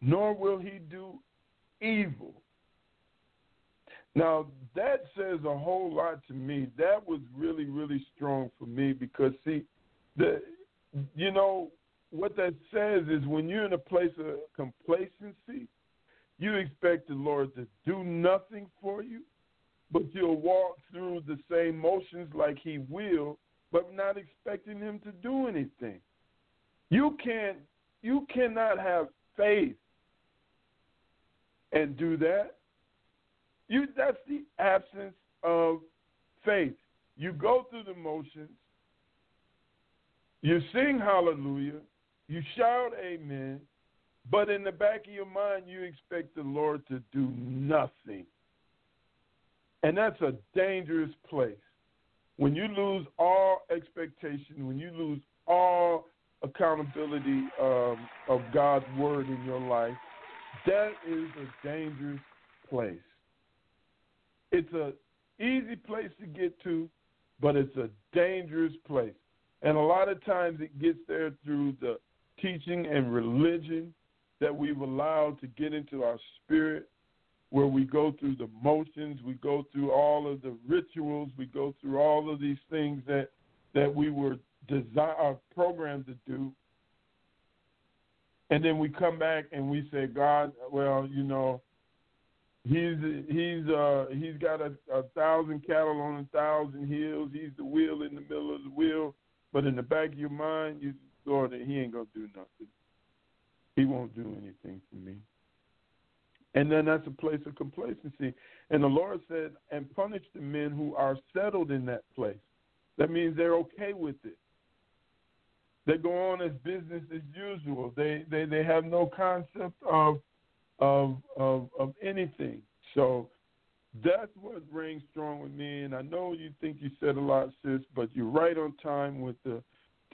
nor will he do evil. Now, that says a whole lot to me. That was really, really strong for me because, see, the you know, what that says is when you're in a place of complacency, you expect the Lord to do nothing for you, but you'll walk through the same motions like He will, but not expecting Him to do anything. You can't, you cannot have faith and do that. You that's the absence of faith. You go through the motions, you sing hallelujah, you shout amen, but in the back of your mind you expect the Lord to do nothing. And that's a dangerous place. When you lose all expectation, when you lose all accountability um, of God's word in your life, that is a dangerous place. It's an easy place to get to, but it's a dangerous place. And a lot of times it gets there through the teaching and religion that we've allowed to get into our spirit, where we go through the motions, we go through all of the rituals, we go through all of these things that that we were designed, uh, programmed to do. And then we come back and we say, God, well, you know, he's he's uh he's got a, a thousand cattle on a thousand hills. He's the wheel in the middle of the wheel, but in the back of your mind, you Lord, he ain't gonna do nothing. He won't do anything for me. And then that's a place of complacency. And the Lord said, and punish the men who are settled in that place. That means they're okay with it. They go on as business as usual. They they, they have no concept of of of of anything. So that's what rings strong with me. And I know you think you said a lot, sis, but you're right on time with the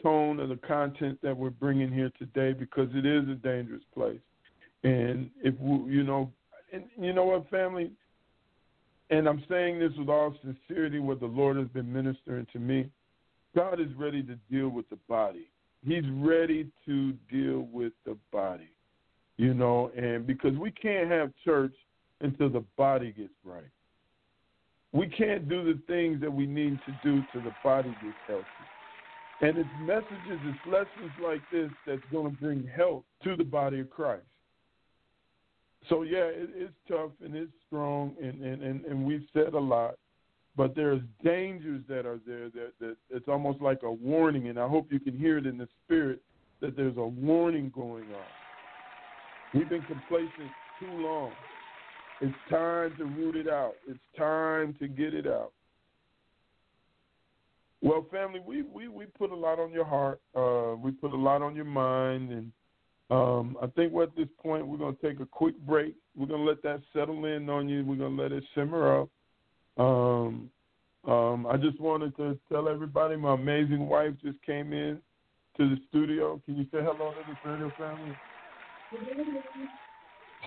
tone of the content that we're bringing here today because it is a dangerous place. And if we, you know, and you know what, family, and I'm saying this with all sincerity, what the Lord has been ministering to me. God is ready to deal with the body. He's ready to deal with the body, you know, and because we can't have church until the body gets right. We can't do the things that we need to do till the body gets healthy. And it's messages, it's lessons like this that's going to bring health to the body of Christ. So yeah, it, it's tough and it's strong, and, and, and, and we've said a lot, but there's dangers that are there that, that it's almost like a warning, and I hope you can hear it in the spirit that there's a warning going on. We've been complacent too long. It's time to root it out. It's time to get it out. Well, family, we, we, we put a lot on your heart. Uh, we put a lot on your mind, and um, I think we're at this point we're going to take a quick break. We're going to let that settle in on you. We're going to let it simmer up. Um, um, I just wanted to tell everybody my amazing wife just came in to the studio. Can you say hello to the radio family?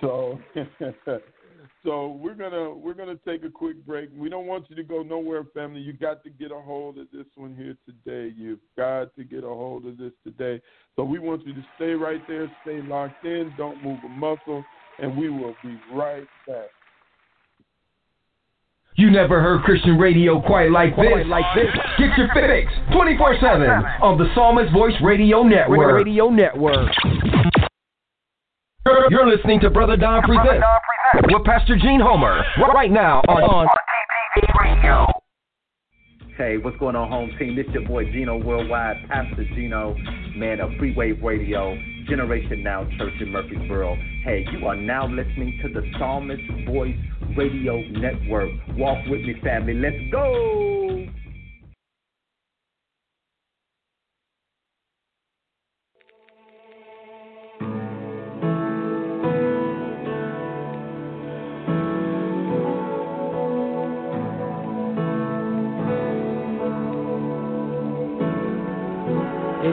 So So we're gonna we're gonna take a quick break. We don't want you to go nowhere, family. You got to get a hold of this one here today. You've got to get a hold of this today. So we want you to stay right there, stay locked in, don't move a muscle, and we will be right back. You never heard Christian radio quite like this. Quite like this. Get your fix 24/7 on the Psalmist Voice Radio Network. Radio Network. You're listening to Brother Don Presents with Pastor Jean Homer right now on, on Radio. Hey, what's going on, home team? This your boy Gino Worldwide, Pastor Gino, man of Free Wave Radio, Generation Now Church in Murfreesboro. Hey, you are now listening to the Psalmist Voice Radio Network. Walk with me, family. Let's go.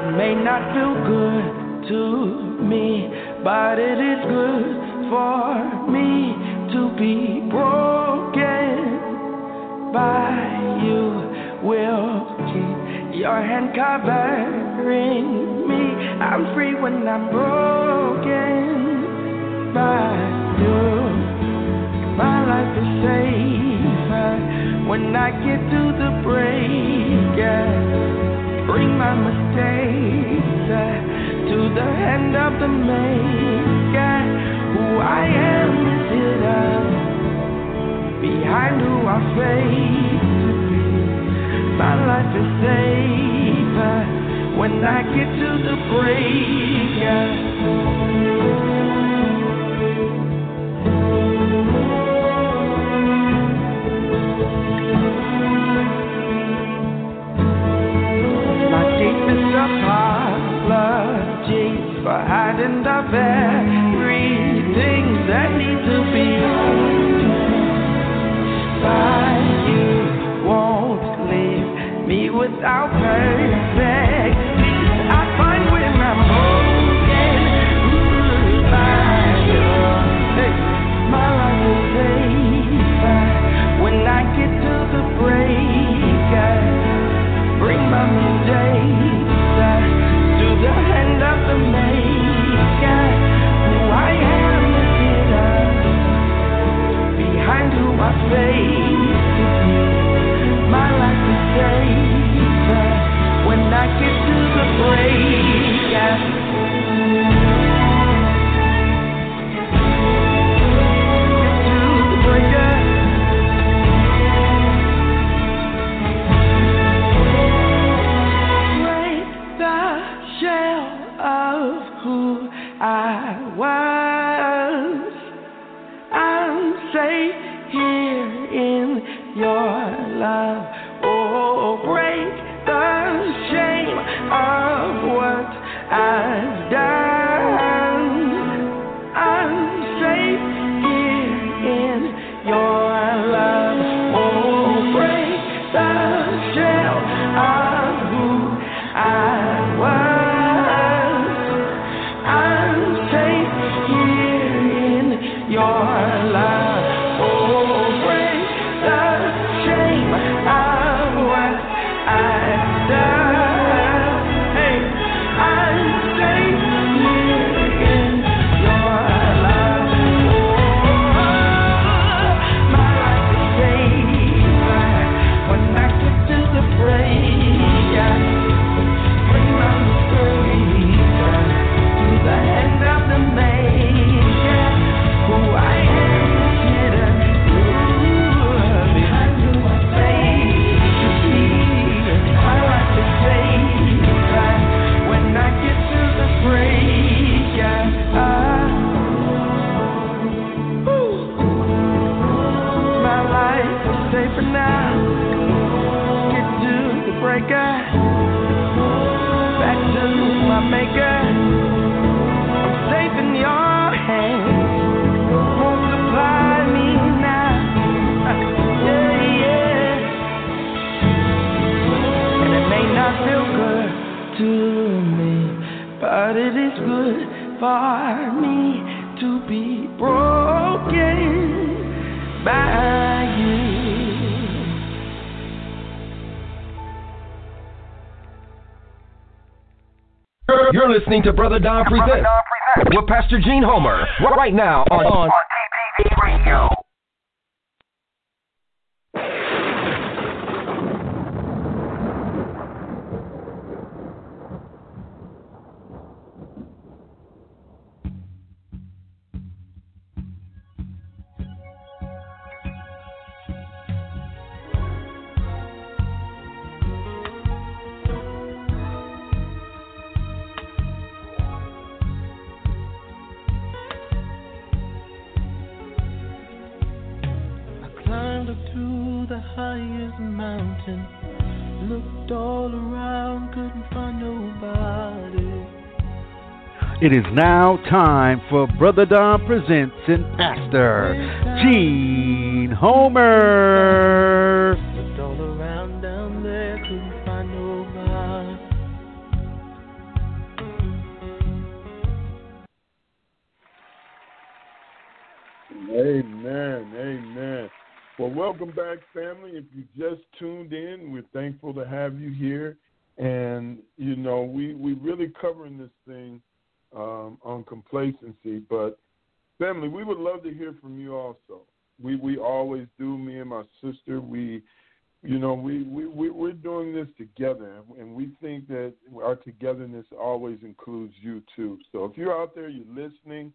Not feel good to me, but it is good for me to be broken by you. Will keep your hand covering me. I'm free when I'm broken by you. My life is safer when I get to the break. Yeah bring my mistakes uh, to the hand of the maker. Who I am is hidden behind who I face to be. My life is safer when I get to the break. hiding the very things that need to be by you won't leave me without pain. To me, but it is good for me to be broken by you. You're, listening to Brother Don Presents with Pastor Jean Homer right now on, on It is now time for Brother Don Presents and Pastor Jean Homer. Looked all around down there, couldn't find nobody. Amen. Amen. Well, welcome back, family. If you just tuned in, we're thankful to have you here. And, you know, we, we're really covering this thing um, on complacency. But, family, we would love to hear from you also. We, we always do, me and my sister. We, you know, we, we, we, we're doing this together. And we think that our togetherness always includes you, too. So if you're out there, you're listening,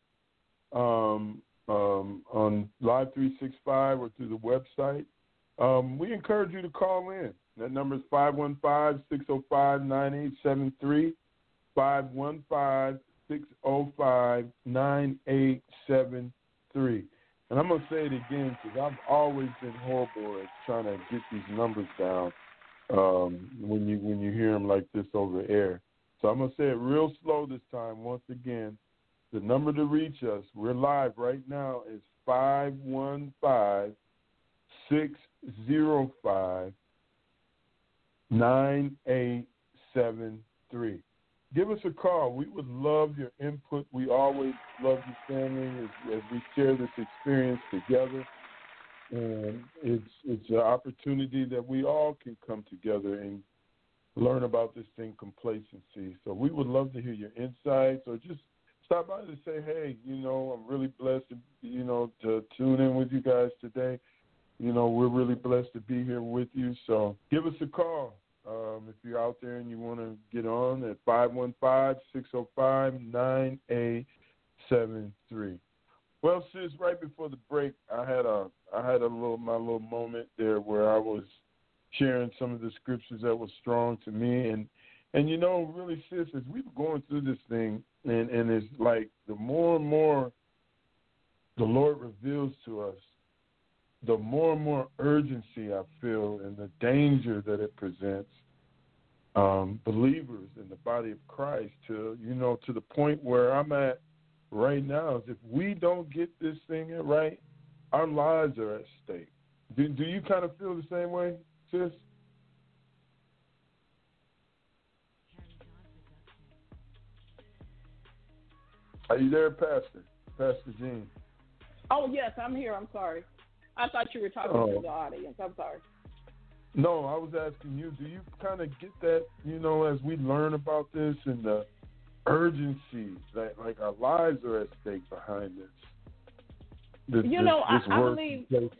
um, um, on Live 365 or through the website, um, we encourage you to call in. That number is 515 605 9873. 515 605 9873. And I'm going to say it again because I've always been horrible at trying to get these numbers down um, when you when you hear them like this over air. So I'm going to say it real slow this time once again. The number to reach us, we're live right now, is 515 605 9873. Give us a call. We would love your input. We always love your family as, as we share this experience together. And it's it's an opportunity that we all can come together and learn about this thing complacency. So we would love to hear your insights or just stop by to say, hey, you know, I'm really blessed to you know to tune in with you guys today. You know, we're really blessed to be here with you. So give us a call. Um, if you're out there and you want to get on at 515-605-9873. Well, sis, right before the break, I had a I had a little my little moment there where I was sharing some of the scriptures that were strong to me, and and you know, really, sis, as we were going through this thing, and and it's like the more and more the Lord reveals to us, the more and more urgency I feel and the danger that it presents um, believers in the body of Christ to you know to the point where I'm at right now is if we don't get this thing right, our lives are at stake. Do, do you kind of feel the same way, sis? Are you there, Pastor? Pastor Jean? Oh yes, I'm here. I'm sorry. I thought you were talking Oh. to the audience. I'm sorry. No, I was asking you, do you kind of get that, you know, as we learn about this and the urgency that, like, our lives are at stake behind this? this You know, I- this I work believe-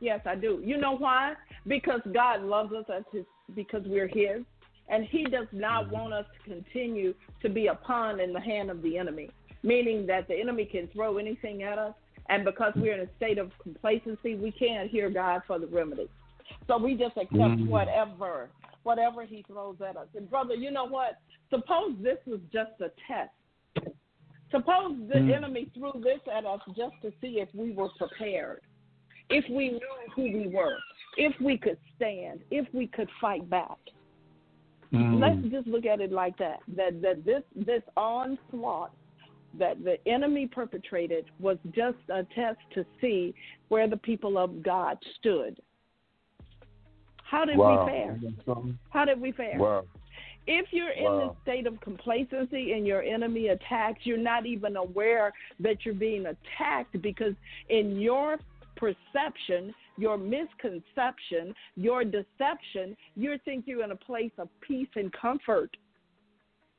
Yes, I do. You know why? Because God loves us as his because we're his. And he does not mm-hmm. want us to continue to be a pawn in the hand of the enemy. Meaning that the enemy can throw anything at us and because we're in a state of complacency, we can't hear God for the remedy. So we just accept Mm. whatever whatever he throws at us. And brother, you know what? Suppose this was just a test. Suppose the Mm. enemy threw this at us just to see if we were prepared if we knew who we were, if we could stand, if we could fight back. Mm. Let's just look at it like that. That that this this onslaught that the enemy perpetrated was just a test to see where the people of God stood. How did wow. we fare? Isn't that something? How did we fare? Wow. If you're in Wow. this state of complacency and your enemy attacks, you're not even aware that you're being attacked because in your perception, your misconception, your deception, you think you're in a place of peace and comfort.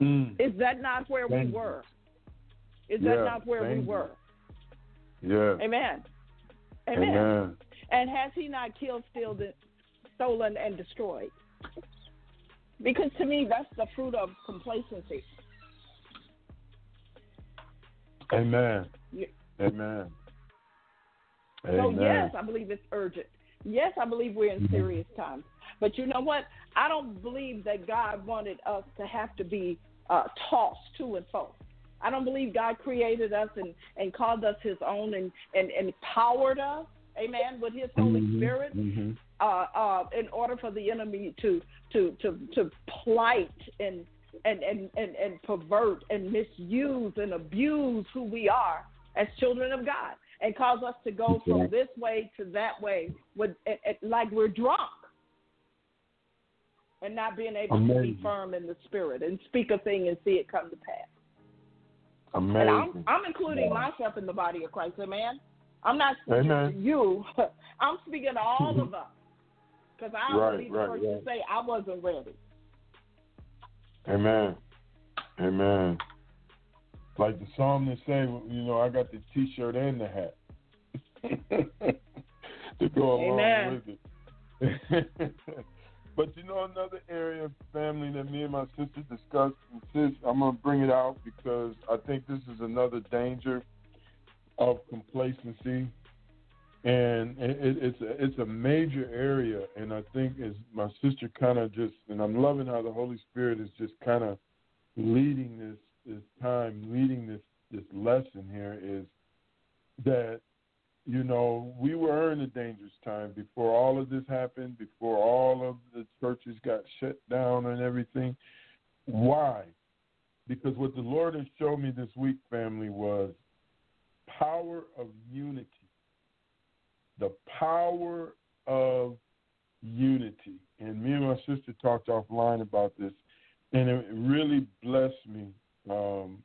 Mm. Is that not where we Thank were? Is that not where we you. were? Yeah. Amen. Amen. Amen. And has he not killed, still stolen, and destroyed? Because to me, that's the fruit of complacency. Amen. Yeah. Amen. So Amen. yes, I believe it's urgent. Yes, I believe we're in Mhm. serious times. But you know what? I don't believe that God wanted us to have to be uh, tossed to and fro. I don't believe God created us and, and called us His own and, and, and empowered us, Amen, with His Holy Mhm. Spirit Mhm. uh, uh, in order for the enemy to to to to plight and and, and, and and pervert and misuse and abuse who we are as children of God and cause us to go from this way to that way with it, it, like we're drunk and not being able to be firm in the spirit and speak a thing and see it come to pass. Amazing. And I'm I'm including myself in the body of Christ, amen. I'm not speaking Amen. to you. I'm speaking to all of us. Because I Right, believe the right, person right. say I wasn't ready. Amen. Amen. Like the psalmist say, you know, I got the T-shirt and the hat to go along Amen. with it. but you know, another area of family that me and my sister discussed, and sis, I'm gonna bring it out because I think this is another danger of complacency, and it, it's a, it's a major area. And I think as my sister kind of just, and I'm loving how the Holy Spirit is just kind of leading this this time, leading this this lesson here is that you know we were in a dangerous time before all of this happened, before all of the churches got shut down and everything. Why? Because what the Lord has shown me this week, family, was power of unity. The power of unity. And me and my sister talked offline about this, and it really blessed me um,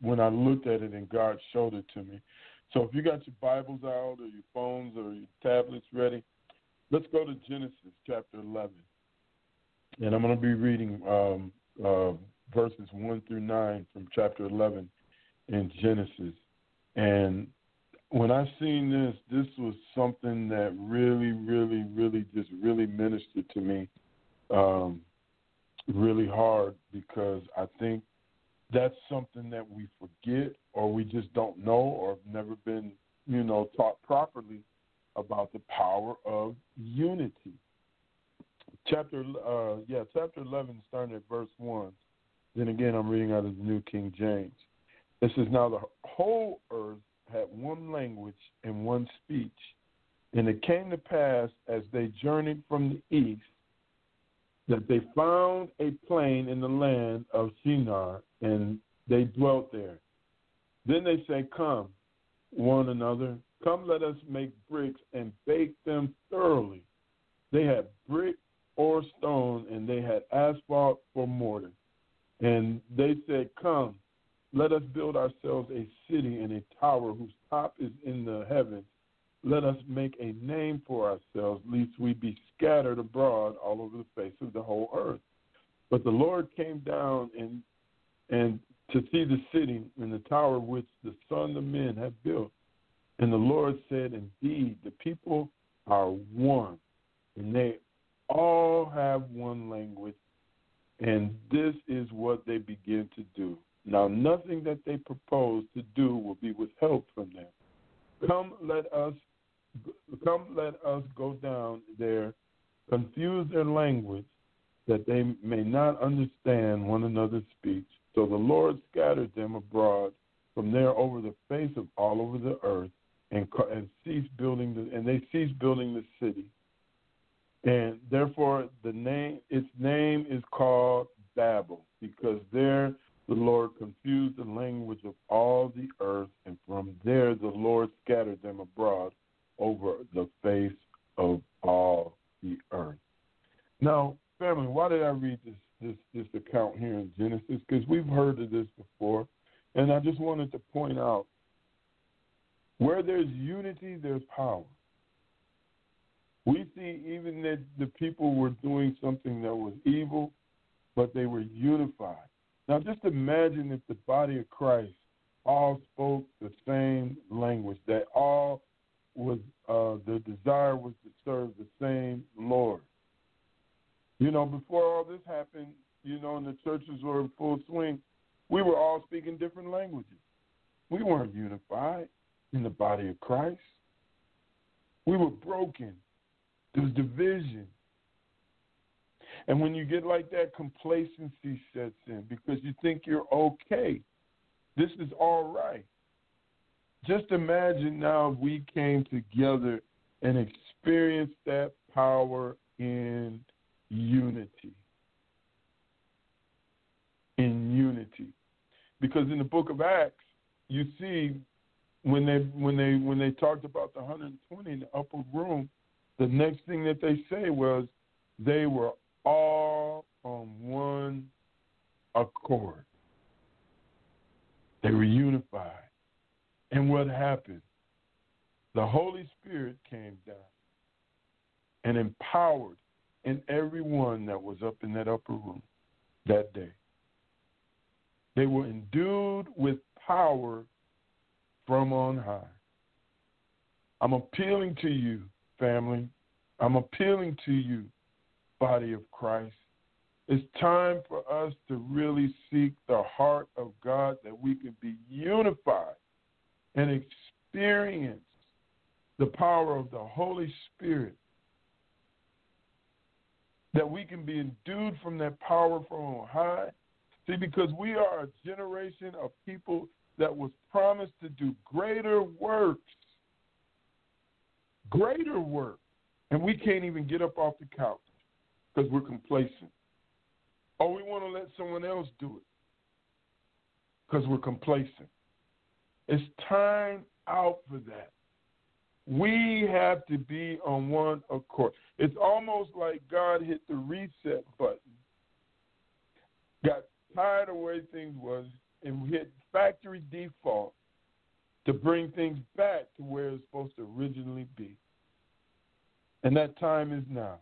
when I looked at it and God showed it to me. So if you got your Bibles out or your phones or your tablets ready, let's go to Genesis chapter 11. And I'm going to be reading um, uh, verses 1 through 9 from chapter 11 in Genesis. And when I seen this, this was something that really, really, really just really ministered to me um, really hard because I think that's something that we forget or we just don't know or have never been, you know, taught properly about the power of unity. Chapter, uh, yeah, chapter 11, starting at verse 1. Then again, I'm reading out of the New King James. This is Now the whole earth had one language and one speech. And it came to pass as they journeyed from the east that they found a plain in the land of Shinar, and they dwelt there. Then they said, Come, one another, come let us make bricks and bake them thoroughly. They had brick or stone, and they had asphalt for mortar. And they said, Come, let us build ourselves a city and a tower whose top is in the heavens. Let us make a name for ourselves, lest we be scattered abroad all over the face of the whole earth. But the Lord came down and and to see the city and the tower which the Son of Men had built. And the Lord said, Indeed, the people are one, and they all have one language, and this is what they begin to do. Now, nothing that they propose to do will be withheld from them. Come, let us come, let us go down there, confuse their language, that they may not understand one another's speech. So the Lord scattered them abroad from there over the face of all over the earth, and and ceased building the, and they ceased building the city. And therefore, the name its name is called Babel, because there the Lord confused the language of all the earth, and from there the Lord scattered them abroad over the face of all the earth. Now, family, why did I read this this this account here in Genesis? Because we've heard of this before, and I just wanted to point out where there's unity, there's power. We see even that the people were doing something that was evil, but they were unified. Now, just imagine if the body of Christ all spoke the same language, that all was uh, the desire was to serve the same Lord. You know, before all this happened, you know, and the churches were in full swing, we were all speaking different languages. We weren't unified in the body of Christ. We were broken. There was division. And when you get like that, complacency sets in because you think you're okay. This is all right. Just imagine now if we came together and experienced that power in unity. In unity. Because in the book of Acts, you see when they when they when they talked about the 120 in the upper room, the next thing that they say was they were all on one accord. They were unified. And what happened? The Holy Spirit came down and empowered in everyone that was up in that upper room that day. They were endued with power from on high. I'm appealing to you, family. I'm appealing to you, body of Christ. It's time for us to really seek the heart of God that we can be unified and experience the power of the Holy Spirit. That we can be endued from that power from on high. See, because we are a generation of people that was promised to do greater works. Greater work. And we can't even get up off the couch because we're complacent. Or we want to let someone else do it because we're complacent. It's time out for that. We have to be on one accord. It's almost like God hit the reset button, got tired of the way things was, and hit factory default to bring things back to where it's supposed to originally be. And that time is now.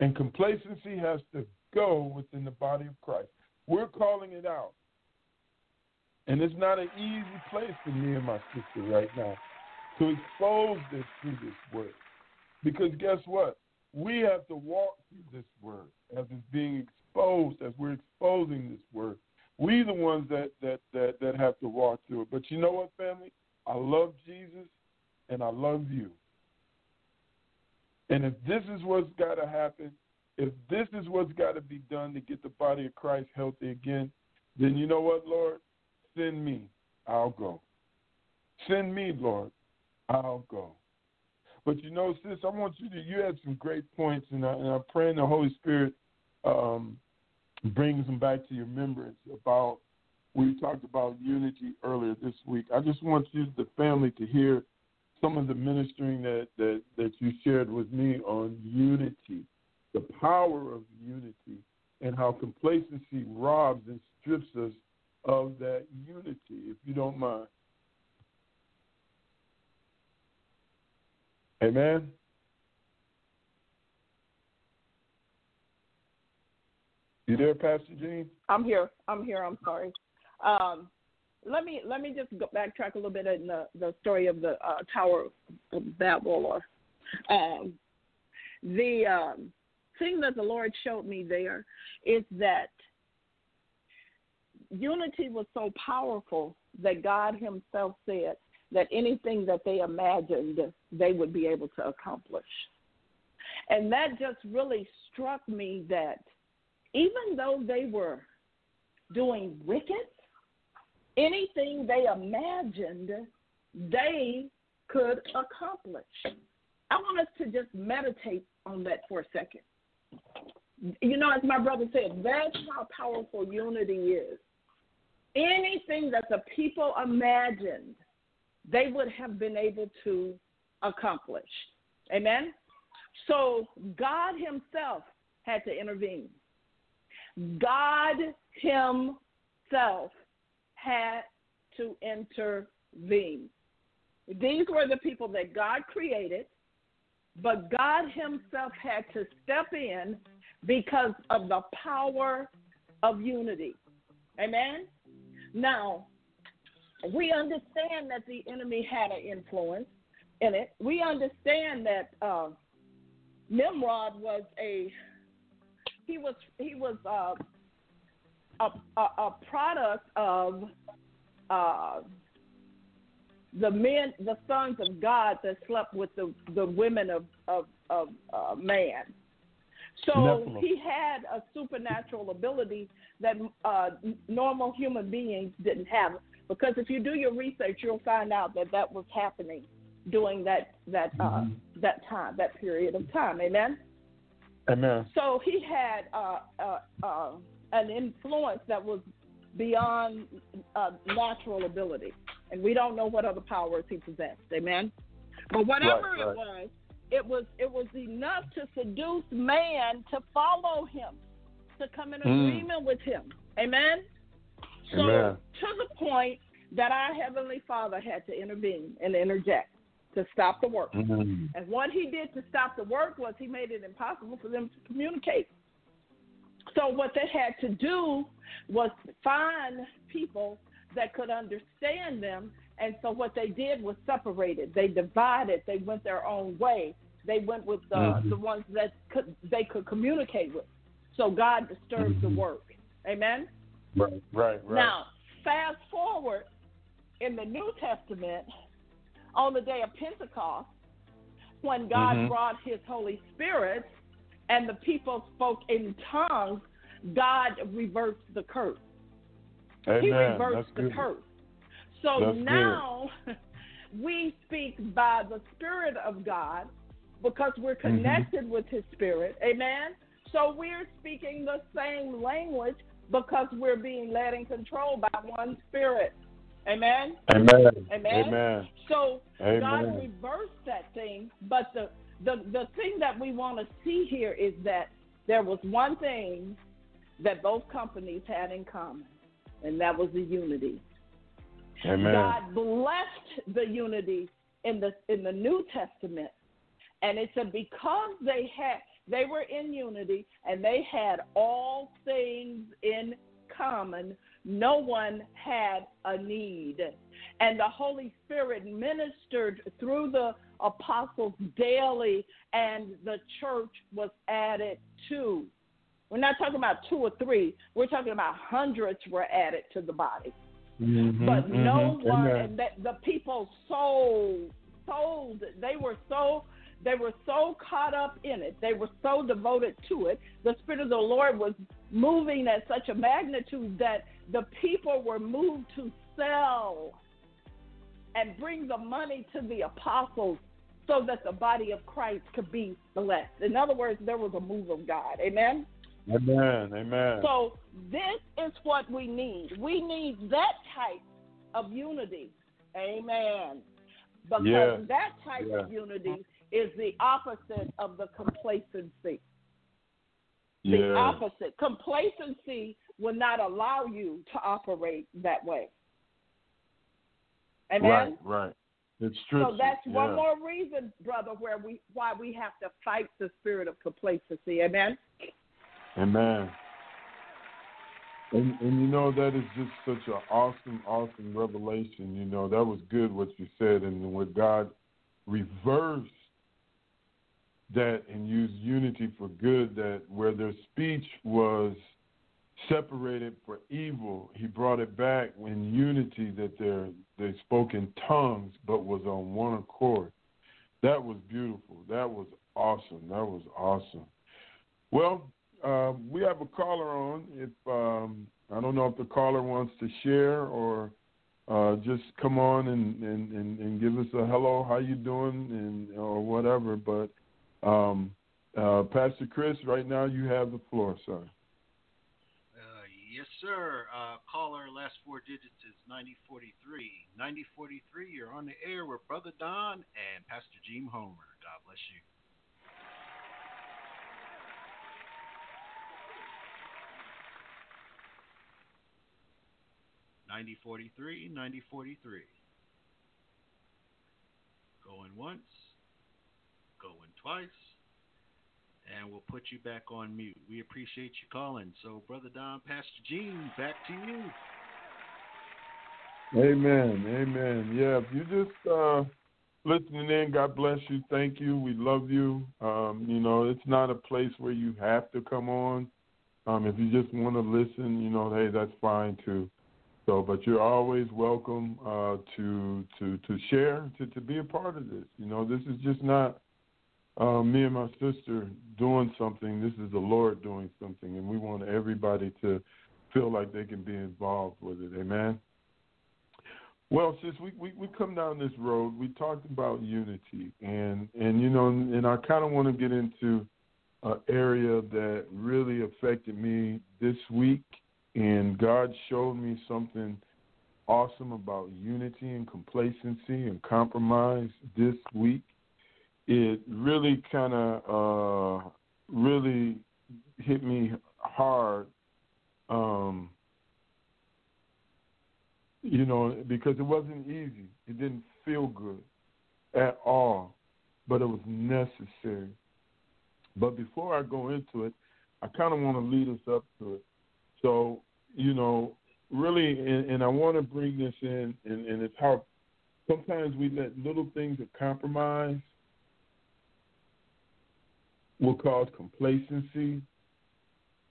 And complacency has to go within the body of Christ. We're calling it out. And it's not an easy place for me and my sister right now to expose this through this word. Because guess what? We have to walk through this word as it's being exposed, as we're exposing this word. We the ones that that that that have to walk through it. But you know what, family? I love Jesus and I love you. And if this is what's got to happen, if this is what's got to be done to get the body of Christ healthy again, then you know what, Lord? Send me. I'll go. Send me, Lord. I'll go. But you know, sis, I want you to. You had some great points, and, I, and I'm praying the Holy Spirit um, brings them back to your remembrance about. We talked about unity earlier this week. I just want you, the family, to hear some of the ministering that, that, that you shared with me on unity, the power of unity, and how complacency robs and strips us of that unity, if you don't mind. Amen. You there, Pastor Jean? I'm here. I'm here. I'm sorry. Um, let me let me just go backtrack a little bit in the, the story of the uh, Tower of Babel. Or, um, the um, thing that the Lord showed me there is that unity was so powerful that God Himself said that anything that they imagined, they would be able to accomplish. And that just really struck me that even though they were doing wicked, anything they imagined, they could accomplish. I want us to just meditate on that for a second. You know, as my brother said, that's how powerful unity is. Anything that the people imagined, they would have been able to accomplish. Amen? So God Himself had to intervene. God Himself had to intervene. These were the people that God created, but God Himself had to step in because of the power of unity. Amen? Now, we understand that the enemy had an influence in it. We understand that uh, Nimrod was a he was he was uh, a, a, a product of uh, the men, the sons of God that slept with the, the women of of, of uh, man. So Nephilim. he had a supernatural ability that uh, normal human beings didn't have. Because if you do your research, you'll find out that that was happening during that that uh, mm-hmm. that time, that period of time. Amen. Amen. So he had uh, uh, uh an influence that was beyond uh, natural ability, and we don't know what other powers he possessed. Amen. But whatever right, right. it was, it was it was enough to seduce man to follow him, to come in mm. agreement with him. Amen. So Amen. to the point that our heavenly Father had to intervene and interject to stop the work. Mm-hmm. And what he did to stop the work was he made it impossible for them to communicate. So what they had to do was find people that could understand them. And so what they did was separated. They divided. They went their own way. They went with the mm-hmm. the ones that could they could communicate with. So God disturbed mm-hmm. the work. Amen. Right, right, right. Now, fast forward in the New Testament, on the day of Pentecost, when God mm-hmm. brought His Holy Spirit, and the people spoke in tongues, God reversed the curse. Amen. He reversed That's the good. curse. So That's now we speak by the Spirit of God because we're Mm-hmm. connected mm-hmm. with His Spirit. Amen. So we're speaking the same language because we're being led and controlled by one Spirit. Amen. Amen. Amen. Amen. So Amen. God reversed that thing, but the the the thing that we want to see here is that there was one thing that both companies had in common, and that was the unity. Amen. God blessed the unity in the in the New Testament, and it said because they had they were in unity and they had all things in common, no one had a need. And the Holy Spirit ministered through the apostles daily, and the church was added to. We're not talking about two or three, we're talking about hundreds were added to the body. Mhm, But no mhm. one, and the people sold, sold. They were so, they were so caught up in it. They were so devoted to it. The Spirit of the Lord was moving at such a magnitude that the people were moved to sell and bring the money to the apostles so that the body of Christ could be blessed. In other words, there was a move of God. Amen. Amen. Amen. So this is what we need. We need that type of unity. Amen. Because Yeah. that type Yeah. of unity is the opposite of the complacency. The yeah. opposite. Complacency will not allow you to operate that way. Amen. Right. Right. It's true. So that's one yeah. more reason, brother, where we why we have to fight the spirit of complacency. Amen. Amen. And and you know that is just such an awesome, awesome revelation. You know that was good what you said, and what God reversed that and used unity for good. That where their speech was separated for evil, He brought it back in unity. That they they spoke in tongues, but was on one accord. That was beautiful. That was awesome. That was awesome. Well, uh, we have a caller on. If um, I don't know if the caller wants to share or uh, just come on and, and, and, and give us a hello, how you doing, and or whatever. But um, uh, Pastor Chris, right now you have the floor, sir. Uh, yes, sir. Uh, caller, last four digits is 9043. 9043, you're on the air with Brother Don and Pastor Jean Homer. God bless you. Ninety forty three, ninety forty three. Going once, twice, and we'll put you back on mute. We appreciate you calling. So, Brother Don, Pastor Jean, back to you. Amen. Amen. Yeah, if you just uh, listening in, God bless you. Thank you. We love you. Um, you know, it's not a place where you have to come on. Um, if you just want to listen, you know, hey, that's fine too. So, but you're always welcome uh, to to to share, to to be a part of this. You know, this is just not uh, me and my sister doing something. This is the Lord doing something, and we want everybody to feel like they can be involved with it. Amen. Well, since we, we, we come down this road, we talked about unity, and and you know, and I kind of want to get into an area that really affected me this week, and God showed me something awesome about unity and complacency and compromise this week. It really kind of uh, really hit me hard. Um, you know, because it wasn't easy. It didn't feel good at all, but it was necessary. But before I go into it, I kind of want to lead us up to it. So, you know, really, and, and I want to bring this in, and, and it's how sometimes we let little things of compromise will cause complacency.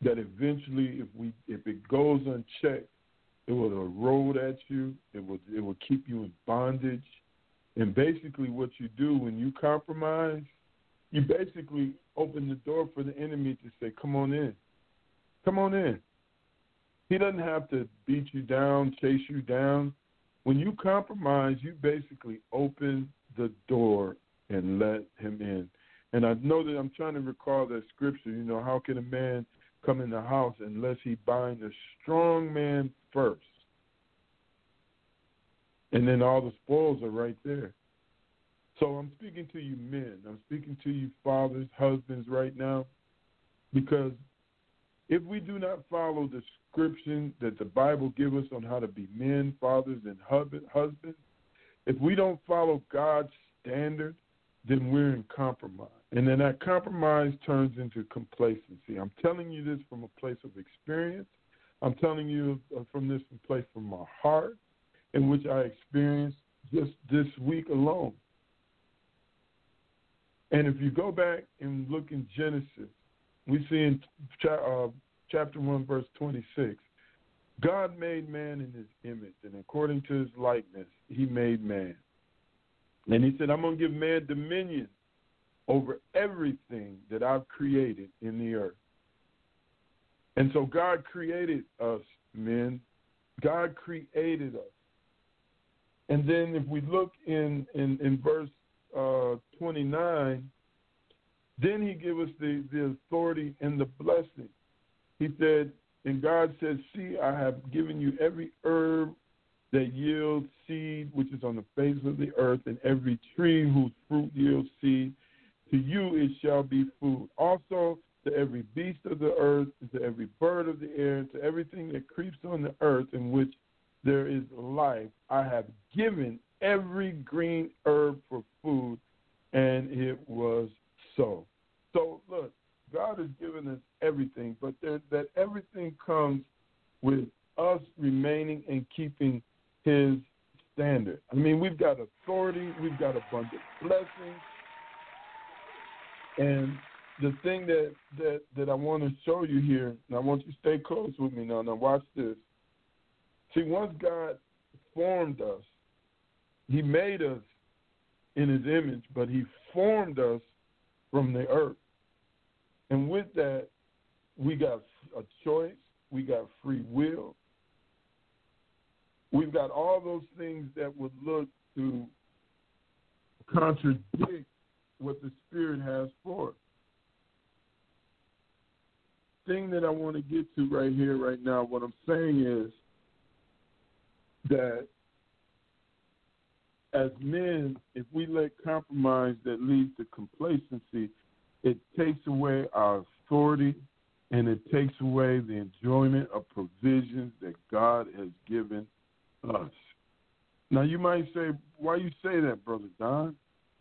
That eventually, if we if it goes unchecked, it will erode at you. It will it will keep you in bondage. And basically, what you do when you compromise, you basically open the door for the enemy to say, "Come on in, come on in." He doesn't have to beat you down, chase you down. When you compromise, you basically open the door and let him in. And I know that I'm trying to recall that scripture. You know, how can a man come in the house unless he bind a strong man first? And then all the spoils are right there. So I'm speaking to you men. I'm speaking to you fathers, husbands right now. Because if we do not follow the description that the Bible gives us on how to be men, fathers, and husbands, if we don't follow God's standard, then we're in compromise. And then that compromise turns into complacency. I'm telling you this from a place of experience. I'm telling you from this place from my heart, in which I experienced just this week alone. And if you go back and look in Genesis, we see in uh, chapter 1, verse 26, God made man in his image, and according to his likeness, he made man. And he said, I'm going to give man dominion over everything that I've created in the earth. And so God created us, men. God created us. And then if we look in, in, in verse uh, 29, then he gave us the, the authority and the blessing. He said, and God said, See, I have given you every herb that yields seed, which is on the face of the earth, and every tree whose fruit yields seed. To you it shall be food. Also, to every beast of the earth, to every bird of the air, to everything that creeps on the earth in which there is life, I have given every green herb for food, and it was so. So, look, God has given us everything, but there, that everything comes with us remaining and keeping His standard. I mean, we've got authority, we've got abundant blessings, and the thing that that that I want to show you here, and I want you to stay close with me now. Now, watch this. See, once God formed us, He made us in His image, but He formed us from the earth. And with that, we got a choice, we got free will, we've got all those things that would look to contradict what the Spirit has for us. Thing that I want to get to right here, right now, what I'm saying is that as men, if we let compromise that leads to complacency, it takes away our authority and it takes away the enjoyment of provisions that God has given us. Now you might say, why you say that, brother Don?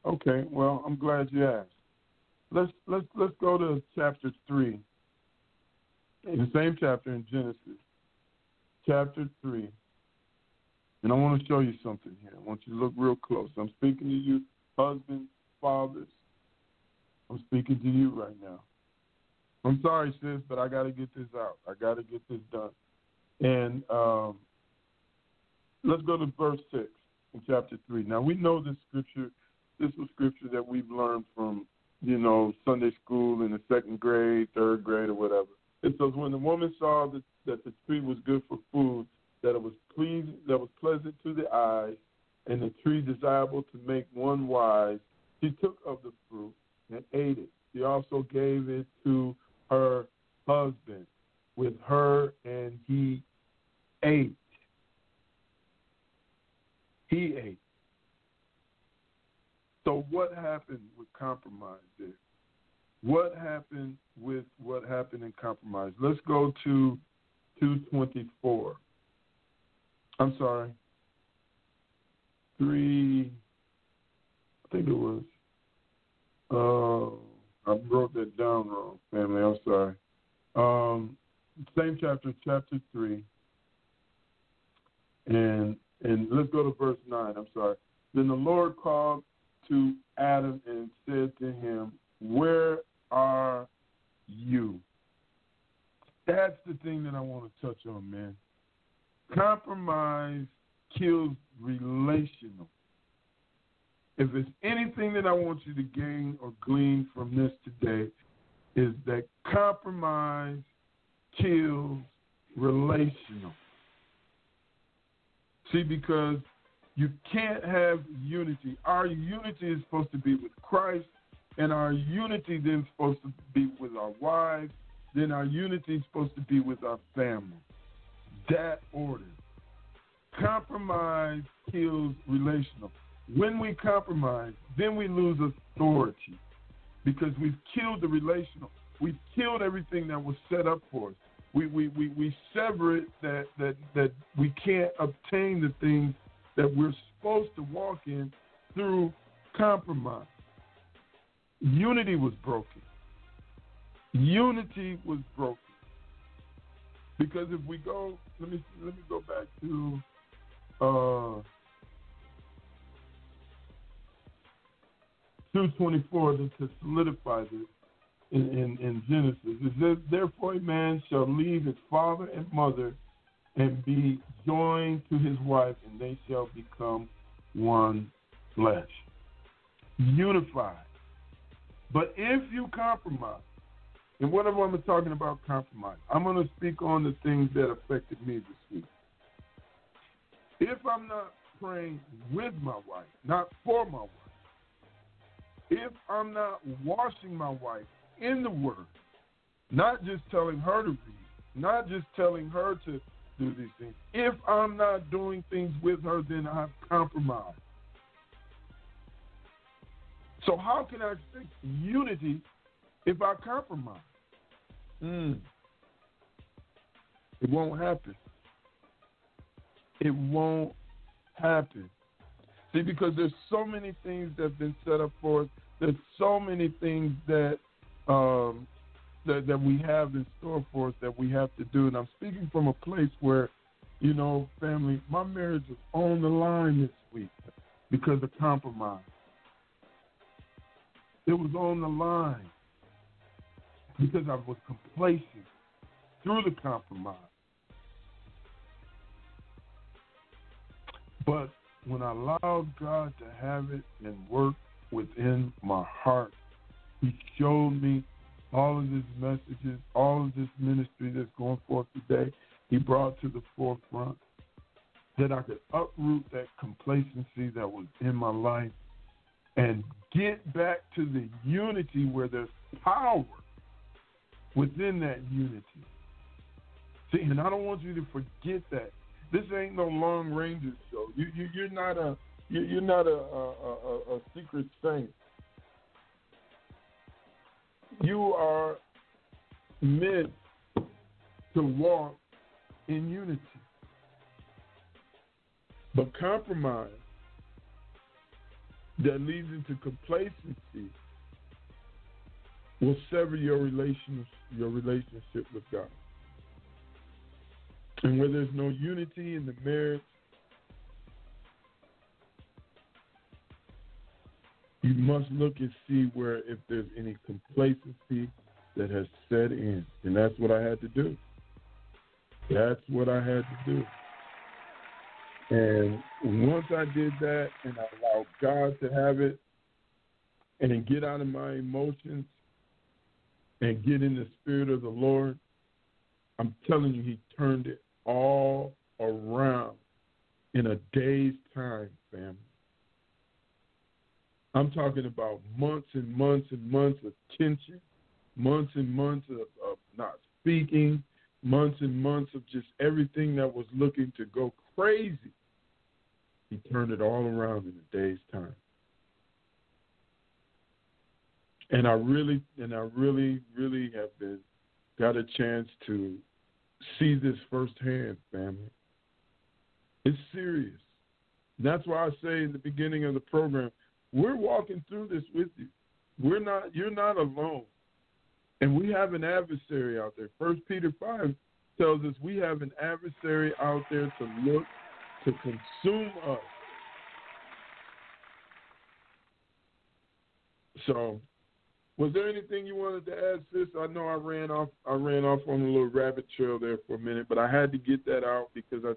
Okay, well, I'm glad you asked. Let's let's let's go to chapter three. The same chapter in Genesis, chapter three. And I want to show you something here. I want you to look real close. I'm speaking to you, husbands, fathers. I'm speaking to you right now. I'm sorry, sis, but I got to get this out. I got to get this done. And um, let's go to verse 6 in chapter 3. Now, we know this scripture. This was scripture that we've learned from, you know, Sunday school in the second grade, third grade, or whatever. It says, when the woman saw that, that the tree was good for food, that it was pleasing, that was pleasant to the eyes, and the tree desirable to make one wise, she took of the fruit and ate it. She also gave it to her husband with her, and he ate. He ate. So, what happened with compromise there? What happened with what happened in compromise? Let's go to 224. I'm sorry. Three, I think it was uh, I wrote that down wrong, family. I'm sorry. Um, same chapter, chapter three, and and let's go to verse nine. I'm sorry. Then the Lord called to Adam and said to him, "Where are you?" That's the thing that I want to touch on, man. Compromise kills relational if there's anything that I want you to gain or glean from this today, is that compromise kills relational. See, because you can't have unity. Our unity is supposed to be with Christ, and our unity then is supposed to be with our wives, then our unity is supposed to be with our family. That order. Compromise kills relational. When we compromise, then we lose authority because we've killed the relational. We've killed everything that was set up for us. We, we, we, we sever it that, that, that we can't obtain the things that we're supposed to walk in through compromise. Unity was broken. Unity was broken. Because if we go, let me let me go back to uh, 224 to, to solidify this in, in Genesis. It says, Therefore a man shall leave his father and mother and be joined to his wife, and they shall become one flesh. Unified. But if you compromise, and whatever I'm talking about compromise, I'm going to speak on the things that affected me this week. If I'm not praying with my wife, not for my wife, if I'm not washing my wife in the Word, not just telling her to read, not just telling her to do these things, if I'm not doing things with her, then I've compromised. So, how can I expect unity if I compromise? Mm. It won't happen. It won't happen. See, because there's so many things that have been set up for us there's so many things that um, that that we have in store for us that we have to do. And I'm speaking from a place where, you know, family, my marriage is on the line this week because of compromise. It was on the line because I was complacent through the compromise. But when I allowed God to have it and work within my heart. He showed me all of his messages, all of this ministry that's going forth today. He brought to the forefront that I could uproot that complacency that was in my life and get back to the unity where there's power within that unity. See, and I don't want you to forget that. This ain't no Long Ranger show. You, you you're not a you're not a, a, a, a secret saint. You are meant to walk in unity. But compromise that leads into complacency will sever your relations, your relationship with God. And where there's no unity in the marriage, you must look and see where if there's any complacency that has set in. And that's what I had to do. That's what I had to do. And once I did that and I allowed God to have it and get out of my emotions and get in the spirit of the Lord, I'm telling you, He turned it all around in a day's time, family. I'm talking about months and months and months of tension, months and months of, of not speaking, months and months of just everything that was looking to go crazy. He turned it all around in a day's time. And I really and I really, really have been got a chance to see this firsthand, family. It's serious. And that's why I say in the beginning of the program, we're walking through this with you. We're not you're not alone. And we have an adversary out there. First Peter five tells us we have an adversary out there to look to consume us. So was there anything you wanted to add, sis? I know I ran off I ran off on a little rabbit trail there for a minute, but I had to get that out because I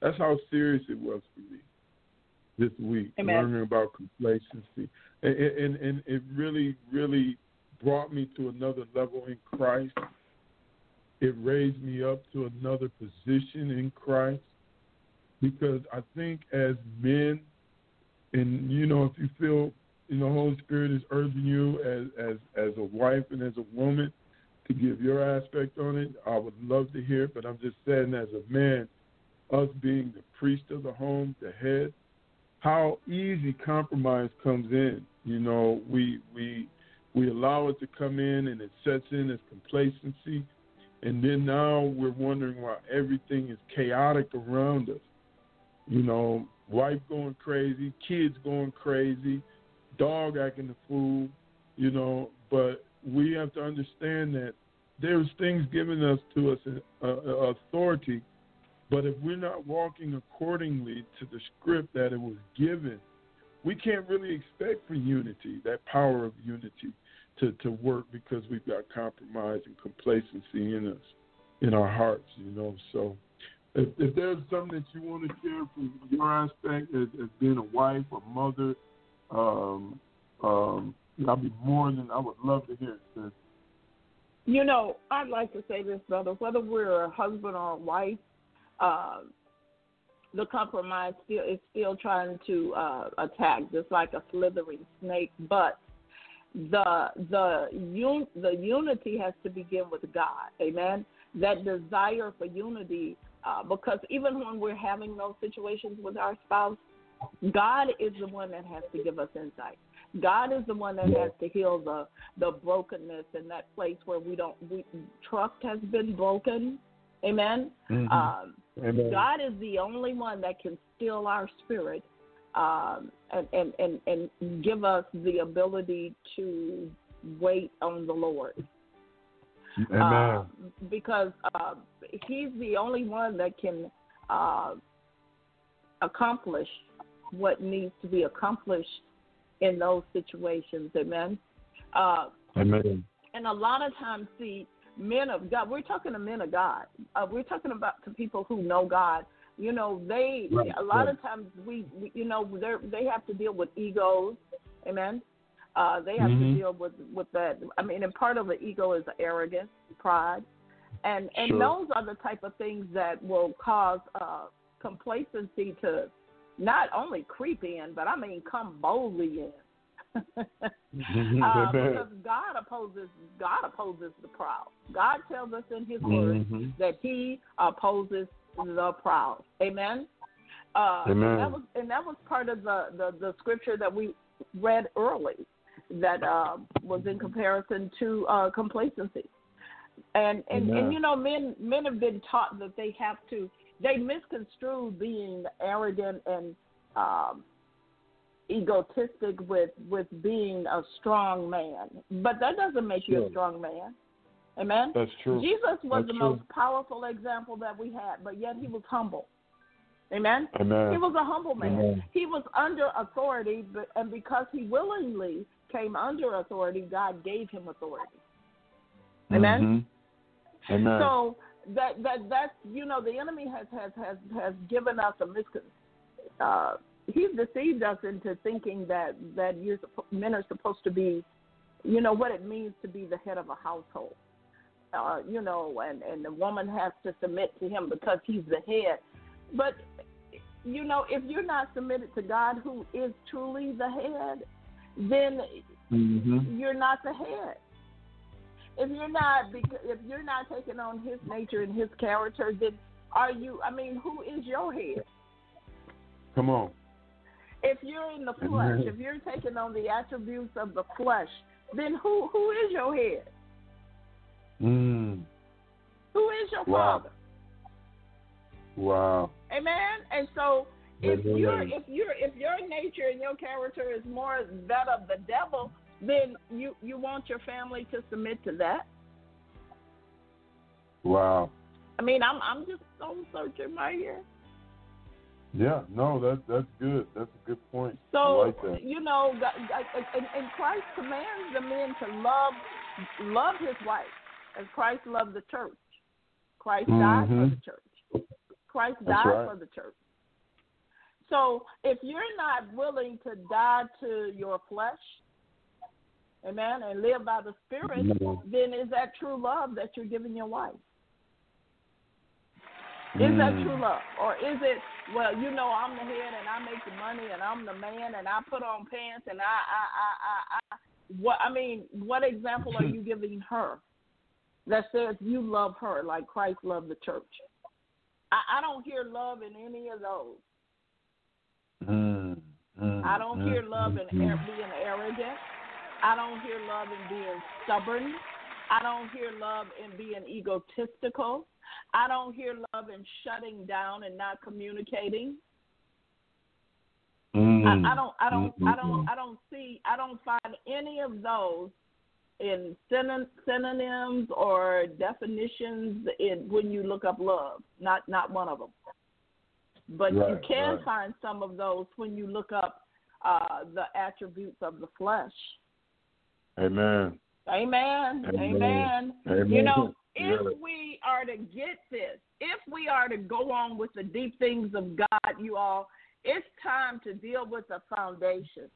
that's how serious it was for me this week, Amen. learning about complacency, and, and and it really, really brought me to another level in Christ. It raised me up to another position in Christ because I think as men, and you know, if you feel you know, Holy Spirit is urging you as as as a wife and as a woman to give your aspect on it. I would love to hear it, but I'm just saying as a man, us being the priest of the home, the head, how easy compromise comes in. You know, we we we allow it to come in and it sets in as complacency. And then now we're wondering why everything is chaotic around us. You know, wife going crazy, kids going crazy, dog acting the fool, you know, but we have to understand that there's things given us to us uh, uh, authority, but if we're not walking accordingly to the script that it was given, we can't really expect for unity, that power of unity, to, to work because we've got compromise and complacency in us, in our hearts, you know. So if, if there's something that you want to share from your aspect as, as being a wife or mother, um, um, I'll be more than I would love to hear it. You know, I'd like to say this, brother. Whether we're a husband or a wife, uh, the compromise still is still trying to uh, attack, just like a slithering snake. But the the un, the unity has to begin with God. Amen. That desire for unity, uh, because even when we're having those situations with our spouse, God is the one that has to give us insight. God is the one that has to heal the the brokenness in that place where we don't we, trust has been broken. Amen. Mm-hmm. Um, Amen. God is the only one that can still our spirit um, and, and, and, and give us the ability to wait on the Lord. Amen. Uh, because uh, He's the only one that can uh, accomplish what needs to be accomplished in those situations. Amen. Uh, Amen. and a lot of times, see, men of God, we're talking to men of God. Uh, we're talking about to people who know God. You know, they Right, a lot right. of times we, we you know, they they have to deal with egos. Amen. Uh, they have Mhm. to deal with with that. I mean, and part of the ego is arrogance, pride, and and Sure. those are the type of things that will cause uh, complacency to not only creep in, but I mean come boldly in. uh, because God opposes God opposes the proud. God tells us in His Word Mhm. that He opposes the proud. Amen. Uh, Amen. And that was and that was part of the the, the scripture that we read early, that uh, was in comparison to uh, complacency. And and, Amen. and you know men men have been taught that they have to they misconstrue being arrogant and um, egotistic with with being a strong man, but that doesn't make you a strong man. Amen. That's true. Jesus was That's the true. most powerful example that we had, but yet he was humble. Amen. Amen. He was a humble man. Amen. He was under authority, but, and because he willingly came under authority, God gave him authority. Amen. Mhm. Amen. So that that that's you know the enemy has has has has given us a miscon. Uh, he's deceived us into thinking that that you're men are supposed to be, you know what it means to be the head of a household. Uh, you know, and and the woman has to submit to him because he's the head. But you know, if you're not submitted to God, who is truly the head, then Mhm. you're not the head. If you're not, if you're not taking on His nature and His character, then are you? I mean, who is your head? Come on. If you're in the flesh, if you're taking on the attributes of the flesh, then who who is your head? Mm. Who is your Wow. father? Wow. Amen. And so, if Amen. you're if you're if your nature and your character is more that of the devil, then you you want your family to submit to that. Wow. I mean, I'm I'm just soul searching right here. Yeah. No, that that's good. That's a good point. So I like you know, and, and Christ commands the men to love love his wife as Christ loved the church. Christ died for Mhm. the church. Christ died right. for the church. So if you're not willing to die to your flesh, amen, and live by the Spirit, Amen. then is that true love that you're giving your wife? Is that Mm. true love? Or is it, well, you know, I'm the head and I make the money and I'm the man and I put on pants and I, I, I, I, I. What, I mean, what example are you giving her that says you love her like Christ loved the church? I, I don't hear love in any of those. Mm, mm, I don't mm, hear love mm, in mm. being arrogant. I don't hear love in being stubborn. I don't hear love in being egotistical. I don't hear love in shutting down and not communicating. Mm, I, I don't I don't mm, I don't. I don't see I don't find any of those in synon- synonyms or definitions in when you look up love. Not not one of them. But you can right. find some of those when you look up uh, the attributes of the flesh. Amen. Amen. Amen. Amen. Amen. You know, if Yeah. we are to get this, if we are to go on with the deep things of God, you all, it's time to deal with the foundation.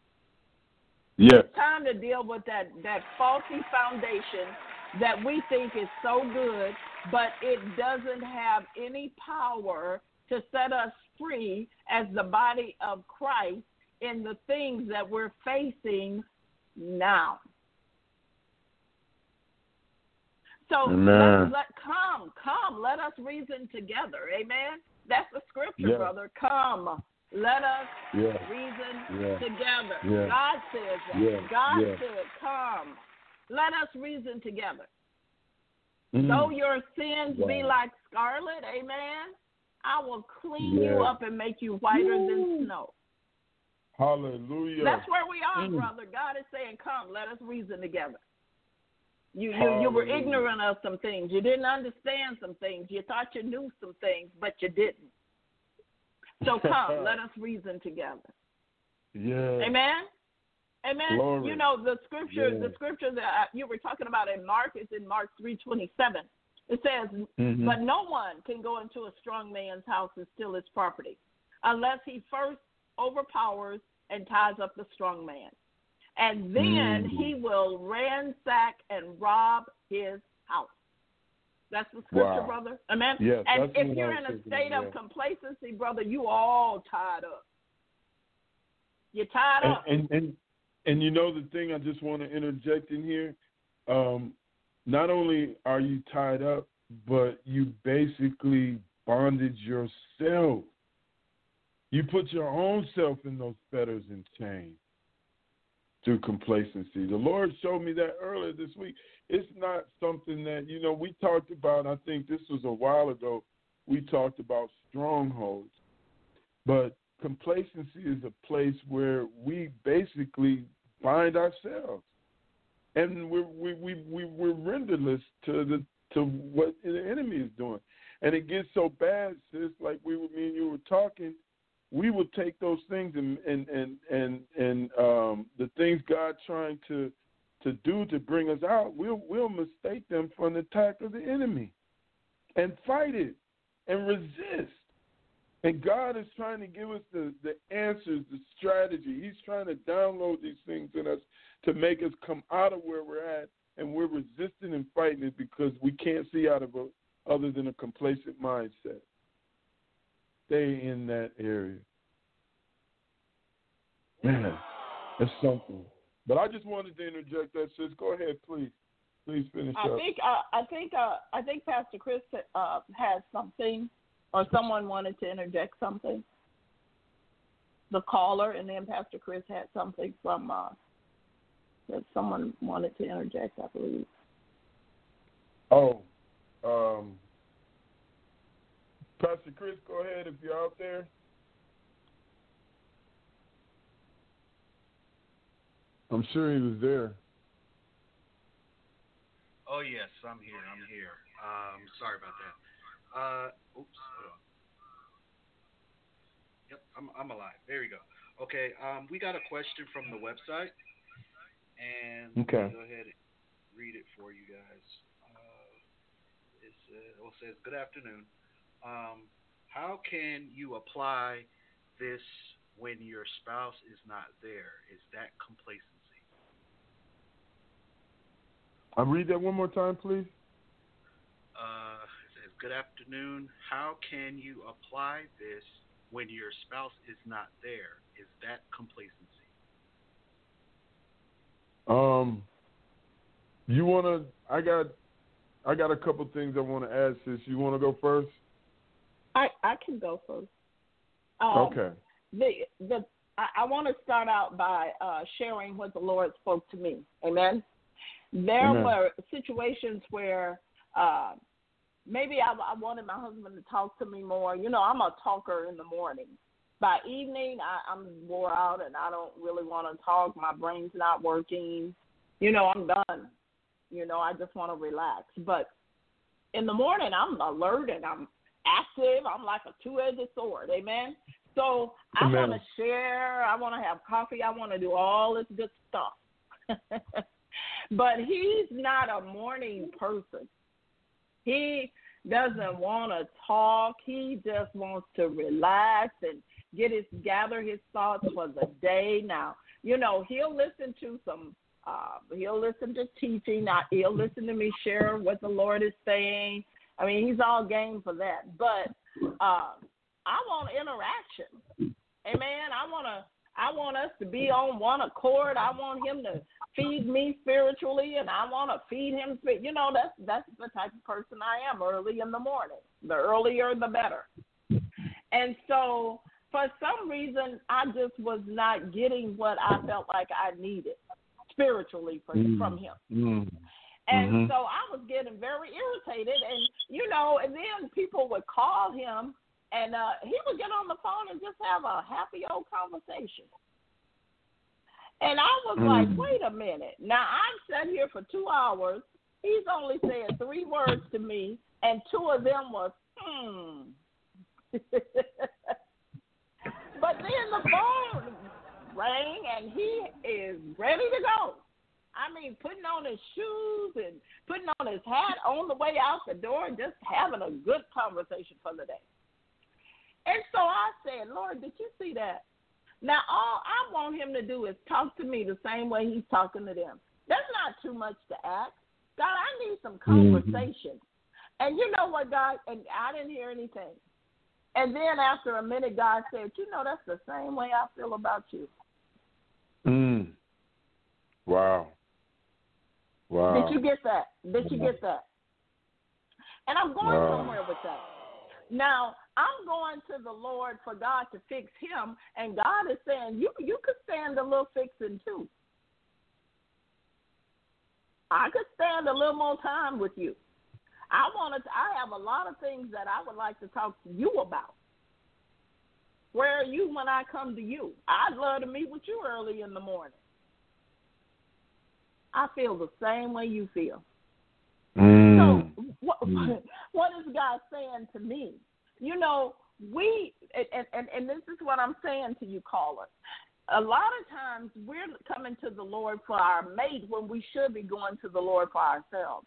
Yes. It's time to deal with that that faulty foundation that we think is so good, but it doesn't have any power to set us free as the body of Christ in the things that we're facing now. So Amen. let, let come, come, let us reason together. Amen. That's the scripture, Yes. brother. Come, let us Yes. reason Yes. together. God says that. God said, Come, let us reason together. Mm. Though your sins be like scarlet, amen, I will clean you up and make you whiter than snow. Hallelujah. That's where we are, Mm. brother. God is saying, Come, let us reason together. You, you you were ignorant of some things. You didn't understand some things. You thought you knew some things, but you didn't. So come, let us reason together. Yeah. Amen. Amen. Glory. You know the scripture. Yeah. The scripture that you were talking about in Mark is in Mark three twenty seven. It says, Mhm. "But no one can go into a strong man's house and steal his property, unless he first overpowers and ties up the strong man, and then Mhm. he will ransack and rob his house." That's the scripture, Wow. brother. Amen. Yes, and if you're in a state yeah. of complacency, brother, you all tied up. You're tied and, up. and and and you know the thing I just want to interject in here. Um, not only are you tied up, but you basically bonded yourself. You put your own self in those fetters and chains through complacency. The Lord showed me that earlier this week. It's not something that, you know, we talked about, I think this was a while ago, we talked about strongholds. But complacency is a place where we basically bind ourselves. And we're, we, we, we, we're renderless to the to what the enemy is doing. And it gets so bad, sis, like we were me and you were talking, we will take those things and and and and, and um the things God trying to to do to bring us out, we'll we'll mistake them for an attack of the enemy and fight it and resist. And God is trying to give us the, the answers, the strategy. He's trying to download these things in us to make us come out of where we're at, and we're resisting and fighting it because we can't see out of a, other than a complacent mindset. Stay in that area. Man, that's something. But I just wanted to interject that, sis. Go ahead, please. Please finish I up. think uh, I think uh, I think Pastor Chris uh, has something, or someone wanted to interject something. The caller, and then Pastor Chris had something from uh, that someone wanted to interject. I believe. Oh, um, Pastor Chris, go ahead if you're out there. I'm sure he was there. Oh yes, I'm here. I'm here. Um, sorry about that. Uh, oops. Hold on. Yep, I'm I'm alive. There we go. Okay. Um, we got a question from the website, and let me Okay. go ahead and read it for you guys. Uh, it's, uh, well, it says, "Good afternoon. Um, how can you apply this when your spouse is not there? Is that complacency?" I'll read that one more time, please. Uh, it says, Good afternoon. How can you apply this when your spouse is not there? Is that complacency? Um, you wanna? I got, I got a couple things I want to add. Sis, you want to go first? I I can go first. Um, okay. The the I, I want to start out by uh, sharing what the Lord spoke to me. Amen. There Amen. were situations where uh, maybe I, I wanted my husband to talk to me more. You know, I'm a talker in the morning. By evening, I, I'm wore out and I don't really want to talk. My brain's not working. You know, I'm done. You know, I just want to relax. But in the morning, I'm alert and I'm active. I'm like a two-edged sword. Amen. So I want to share. I want to have coffee. I want to do all this good stuff. but he's not a morning person. He doesn't want to talk. He just wants to relax and get his gather his thoughts for the day. Now, you know, he'll listen to some. Uh, he'll listen to teaching. Not he'll listen to me share what the Lord is saying. I mean, he's all game for that. But uh, I want interaction. Amen. I want to. I want us to be on one accord. I want him to feed me spiritually, and I want to feed him. You know, that's that's the type of person I am. Early in the morning, the earlier the better. And so, for some reason, I just was not getting what I felt like I needed spiritually from from him. Mm. And Mhm. so I was getting very irritated, and you know, and then people would call him, and uh, he would get on the phone and just have a happy old conversation. And I was Mm. like, wait a minute. Now I'm sat here for two hours. He's only said three words to me, and two of them was hmm. but then the phone rang, and he is ready to go. I mean, putting on his shoes and putting on his hat on the way out the door, and just having a good conversation for the day. And so I said, Lord, did you see that? Now, all I want him to do is talk to me the same way he's talking to them. That's not too much to ask. God, I need some conversation. And you know what, God? And I didn't hear anything. And then after a minute, God said, You know, that's the same way I feel about you. Mm. Wow. Wow. Did you get that? Did you get that? And I'm going Wow. somewhere with that. Now, I'm going to the Lord for God to fix him, and God is saying, You you could stand a little fixing too. I could stand a little more time with you. I wanted to, I have a lot of things that I would like to talk to you about. Where are you when I come to you? I'd love to meet with you early in the morning. I feel the same way you feel. Mm. So what what is God saying to me? You know, we and, and and this is what I'm saying to you, caller. A lot of times we're coming to the Lord for our mate when we should be going to the Lord for ourselves.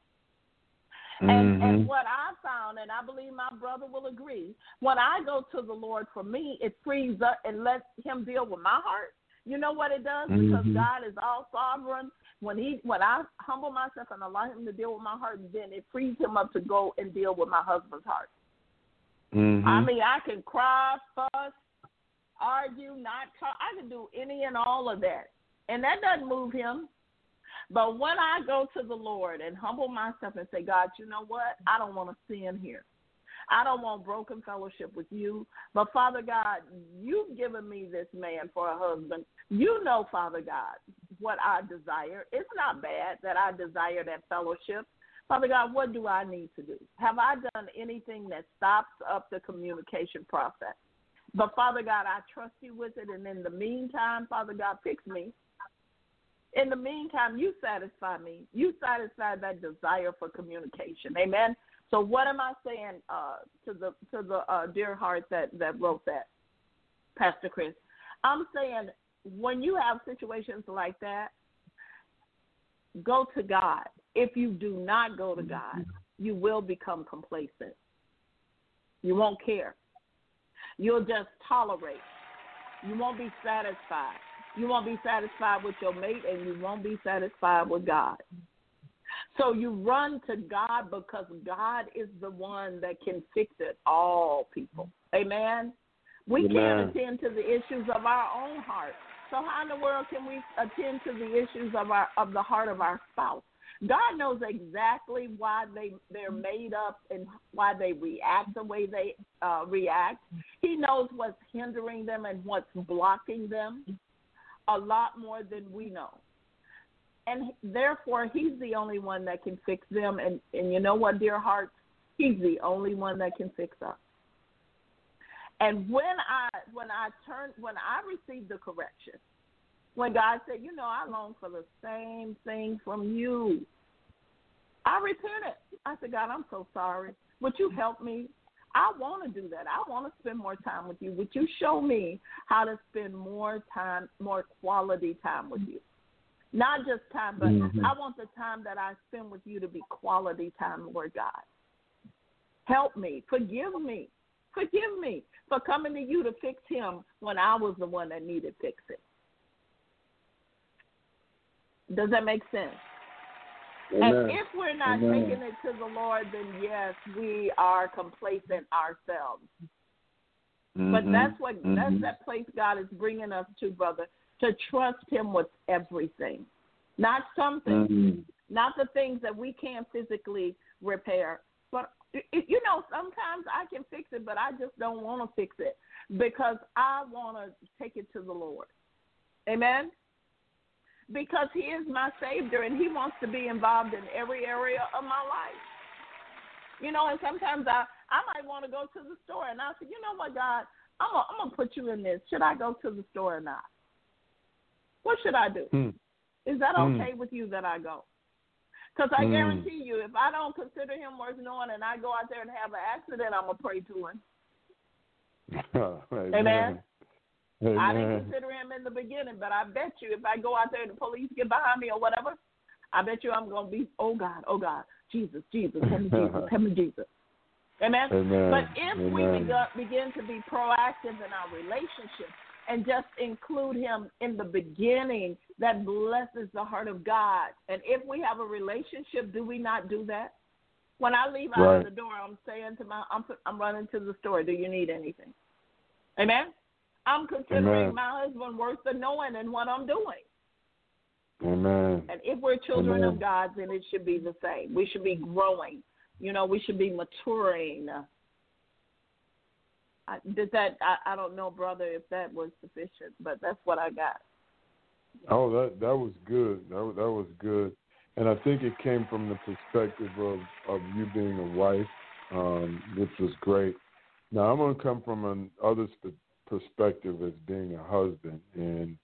And and Mhm. what I found, and I believe my brother will agree, when I go to the Lord for me, it frees up and lets Him deal with my heart. You know what it does because Mhm. God is all sovereign. When He when I humble myself and allow Him to deal with my heart, then it frees Him up to go and deal with my husband's heart. Mhm. I mean, I can cry, fuss, argue, not talk. I can do any and all of that, and that doesn't move Him. But when I go to the Lord and humble myself and say, God, you know what? I don't want to sin here. I don't want broken fellowship with you. But Father God, you've given me this man for a husband. You know, Father God, what I desire. It's not bad that I desire that fellowship. Father God, what do I need to do? Have I done anything that stops up the communication process? But Father God, I trust you with it. And in the meantime, Father God, fix me. In the meantime, you satisfy me. You satisfy that desire for communication. Amen. So what am I saying uh, to the to the uh, dear heart that that wrote that, Pastor Chris? I'm saying when you have situations like that, go to God. If you do not go to God, mm-hmm. you will become complacent. You won't care. You'll just tolerate. You won't be satisfied. You won't be satisfied with your mate, and you won't be satisfied with God. So you run to God because God is the one that can fix it all, people. Amen. We Amen. can't attend to the issues of our own heart. So how in the world can we attend to the issues of our of the heart of our spouse? God knows exactly why they they're made up and why they react the way they uh, react. He knows what's hindering them and what's blocking them a lot more than we know. And therefore, He's the only one that can fix them. And and you know what, dear hearts, He's the only one that can fix us. And when I when I turned when I received the correction, when God said, you know, I long for the same thing from you. I repented. I said, God, I'm so sorry. Would you help me? I want to do that. I want to spend more time with you. Would you show me how to spend more time, more quality time with you? Not just time, but mm-hmm. I want the time that I spend with you to be quality time, Lord God. Help me. Forgive me. Forgive me for coming to you to fix him when I was the one that needed fixing. Does that make sense? Amen. And if we're not Amen. taking it to the Lord, then yes, we are complacent ourselves. Mm-hmm. But that's what mm-hmm. that's that place God is bringing us to, brother, to trust Him with everything, not something, mm-hmm. not the things that we can't physically repair, you know, sometimes I can fix it, but I just don't want to fix it because I want to take it to the Lord. Amen because he is my savior and he wants to be involved in every area of my life. You know, and sometimes I I might want to go to the store and I say, you know what, God, I'm gonna, I'm gonna put you in this. Should I go to the store or not? What should I do? Hmm. Is that hmm. okay with you that I go? Because I hmm. guarantee you, if I don't consider him worth knowing and I go out there and have an accident, I'm gonna pray to him. Amen. Amen. Amen. I didn't consider him in the beginning, but I bet you if I go out there and the police get behind me or whatever, I bet you I'm gonna be oh God, oh God, Jesus, Jesus, help me Jesus, help me Jesus. Amen. Amen. But if Amen. we begin, begin to be proactive in our relationship and just include him in the beginning, that blesses the heart of God. And if we have a relationship, do we not do that? When I leave out right. of the door, I'm saying to my, I'm, I'm running to the store. Do you need anything? Amen. I'm considering Amen. my husband worth the knowing in what I'm doing. Amen. And if we're children Amen. of God, then it should be the same. We should be growing. You know, we should be maturing. I, did that? I, I don't know, brother, if that was sufficient, but that's what I got. Oh, that that was good. That that was good, and I think it came from the perspective of of you being a wife, um, which was great. Now I'm going to come from an other perspective as being a husband. And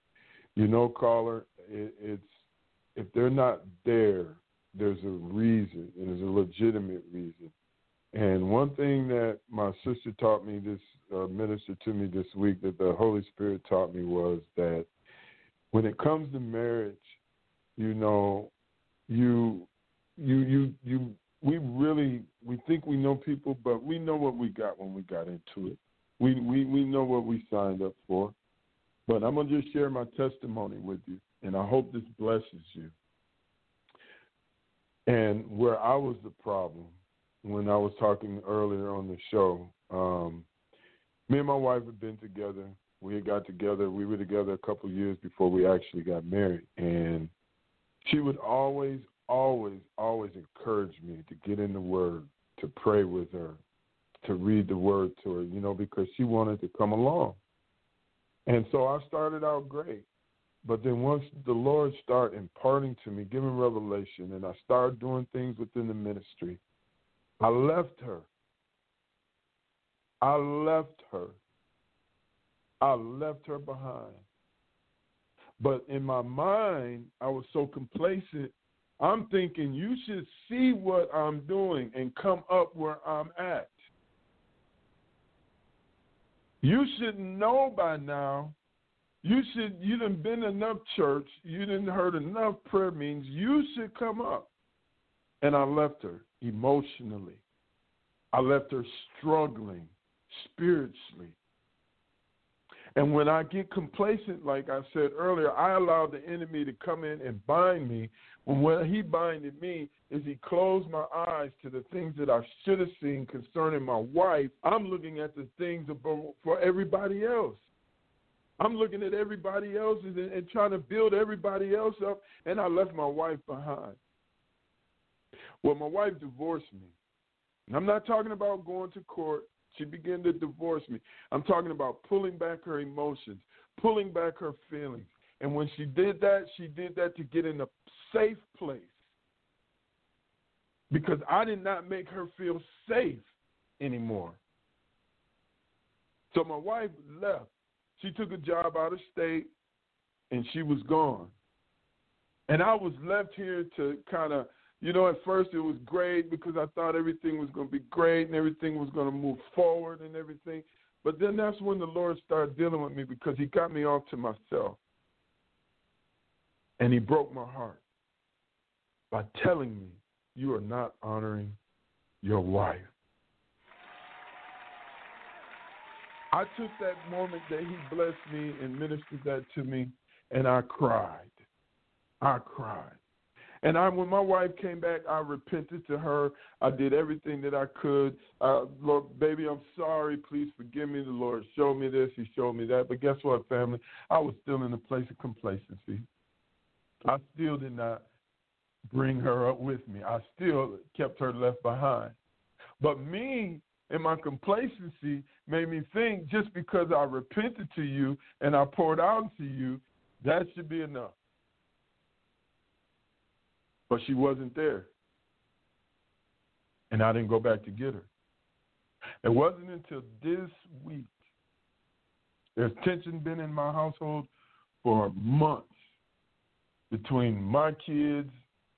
you know, caller, it, it's if they're not there, there's a reason, and there's a legitimate reason. And one thing that my sister taught me this, uh, ministered to me this week, that the Holy Spirit taught me was that when it comes to marriage, you know, you, you, you, you, we really we think we know people, but we know what we got when we got into it. We, we, we know what we signed up for. But I'm to just share my testimony with you, and I hope this blesses you. And where I was the problem when I was talking earlier on the show, um, me and my wife had been together. We had got together. We were together a couple years before we actually got married. And she would always, always, always encourage me to get in the Word, to pray with her, to read the word to her, you know, because she wanted to come along. And so I started out great. But then once the Lord started imparting to me, giving revelation, and I started doing things within the ministry, I left her. I left her. I left her behind. But in my mind, I was so complacent. I'm thinking you should see what I'm doing and come up where I'm at. You should know by now. You should you done been enough church. You didn't heard enough prayer means you should come up. And I left her emotionally. I left her struggling spiritually. And when I get complacent, like I said earlier, I allow the enemy to come in and bind me. When when he binded me, is he closed my eyes to the things that I should have seen concerning my wife. I'm looking at the things for everybody else. I'm looking at everybody else and, and trying to build everybody else up, and I left my wife behind. Well, my wife divorced me. And I'm not talking about going to court. She began to divorce me. I'm talking about pulling back her emotions, pulling back her feelings. And when she did that, she did that to get in a safe place. Because I did not make her feel safe anymore. So my wife left. She took a job out of state and she was gone. And I was left here to kind of, you know, at first it was great because I thought everything was going to be great and everything was going to move forward and everything. But then that's when the Lord started dealing with me because He got me off to myself. And He broke my heart by telling me, You are not honoring your wife. I took that moment that He blessed me and ministered that to me, and I cried. I cried. And I, when my wife came back, I repented to her. I did everything that I could. Uh, Lord, baby, I'm sorry. Please forgive me. The Lord showed me this. He showed me that. But guess what, family? I was still in a place of complacency. I still did not bring her up with me. I still kept her left behind. But me and my complacency made me think just because I repented to you and I poured out to you, that should be enough but she wasn't there. And I didn't go back to get her. It wasn't until this week. There's tension been in my household for months between my kids,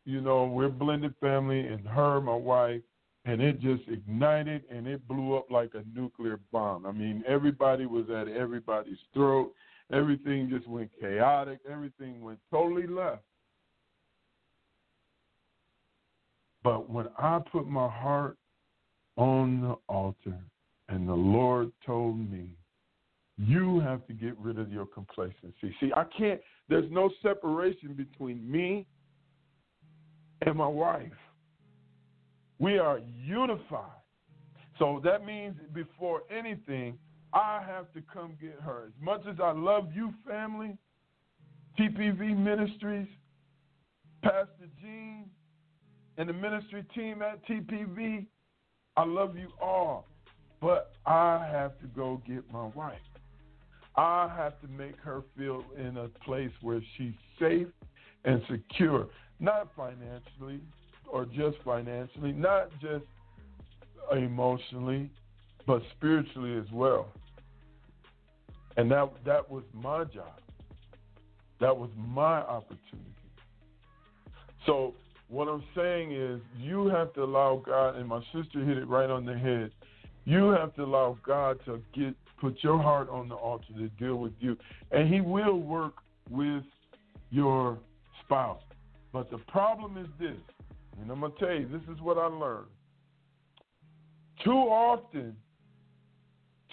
you know, we're blended family, and her, my wife, and it just ignited and it blew up like a nuclear bomb. I mean, everybody was at everybody's throat. Everything just went chaotic. Everything went totally left. But when I put my heart on the altar and the Lord told me, you have to get rid of your complacency. See, I can't, there's no separation between me and my wife. We are unified. So that means before anything, I have to come get her. As much as I love you, family, TPV Ministries, Pastor Jean, and the ministry team at TPV, I love you all. But I have to go get my wife. I have to make her feel in a place where she's safe and secure, not financially or just financially, not just emotionally, but spiritually as well. And that that was my job. That was my opportunity. So what I'm saying is, you have to allow God, and my sister hit it right on the head. You have to allow God to get put your heart on the altar to deal with you, and He will work with your spouse. But the problem is this, and I'm gonna tell you, this is what I learned. Too often,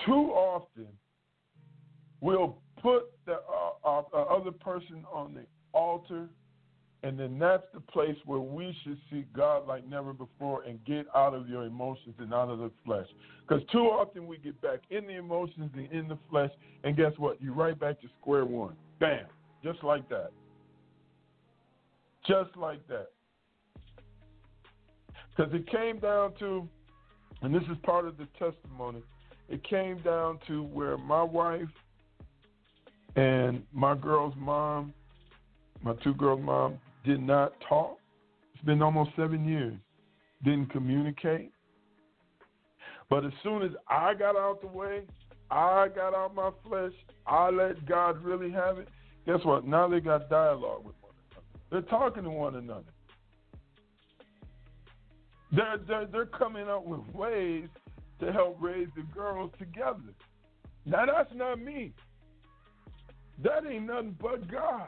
too often, we'll put the uh, uh, other person on the altar and then that's the place where we should see God like never before and get out of your emotions and out of the flesh. Because too often we get back in the emotions and in the flesh, and guess what? You're right back to square one. Bam. Just like that. Just like that. Because it came down to, and this is part of the testimony, it came down to where my wife and my girl's mom, my two girls' mom, did not talk. It's been almost seven years. Didn't communicate. But as soon as I got out the way, I got out my flesh, I let God really have it. Guess what? Now they got dialogue with one another. They're talking to one another. They're, they're, they're coming up with ways to help raise the girls together. Now, that's not me. That ain't nothing but God.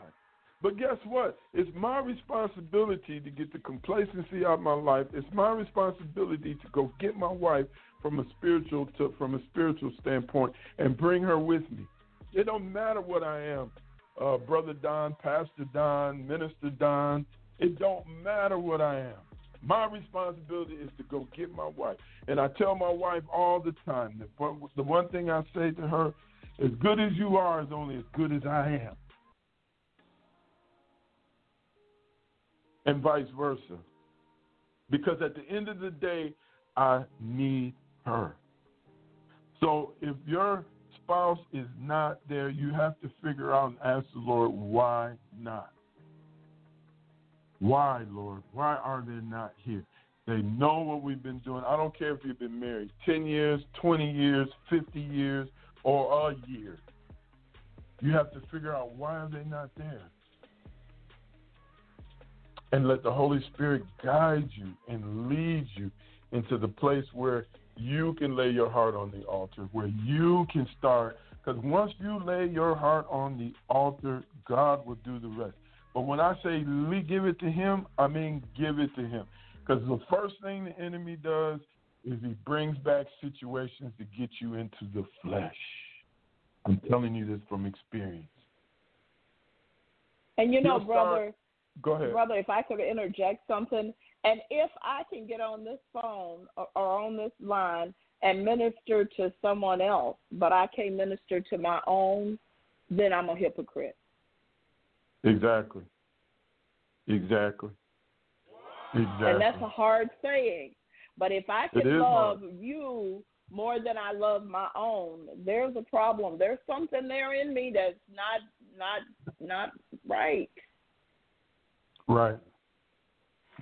But guess what? It's my responsibility to get the complacency out of my life. It's my responsibility to go get my wife from a spiritual to, from a spiritual standpoint and bring her with me. It don't matter what I am, uh, brother Don, Pastor Don, Minister Don. It don't matter what I am. My responsibility is to go get my wife. And I tell my wife all the time that the one thing I say to her, as good as you are is only as good as I am. And vice versa. Because at the end of the day, I need her. So if your spouse is not there, you have to figure out and ask the Lord, why not? Why, Lord? Why are they not here? They know what we've been doing. I don't care if you've been married 10 years, 20 years, 50 years, or a year. You have to figure out why are they not there? And let the Holy Spirit guide you and lead you into the place where you can lay your heart on the altar, where you can start. Because once you lay your heart on the altar, God will do the rest. But when I say give it to Him, I mean give it to Him. Because the first thing the enemy does is he brings back situations to get you into the flesh. I'm telling you this from experience. And you know, start- brother, Go ahead. brother, if I could interject something, and if I can get on this phone or, or on this line and minister to someone else, but I can't minister to my own, then I'm a hypocrite. Exactly. Exactly. Exactly. And that's a hard saying. But if I can love hard. you more than I love my own, there's a problem. There's something there in me that's not not not right. Right.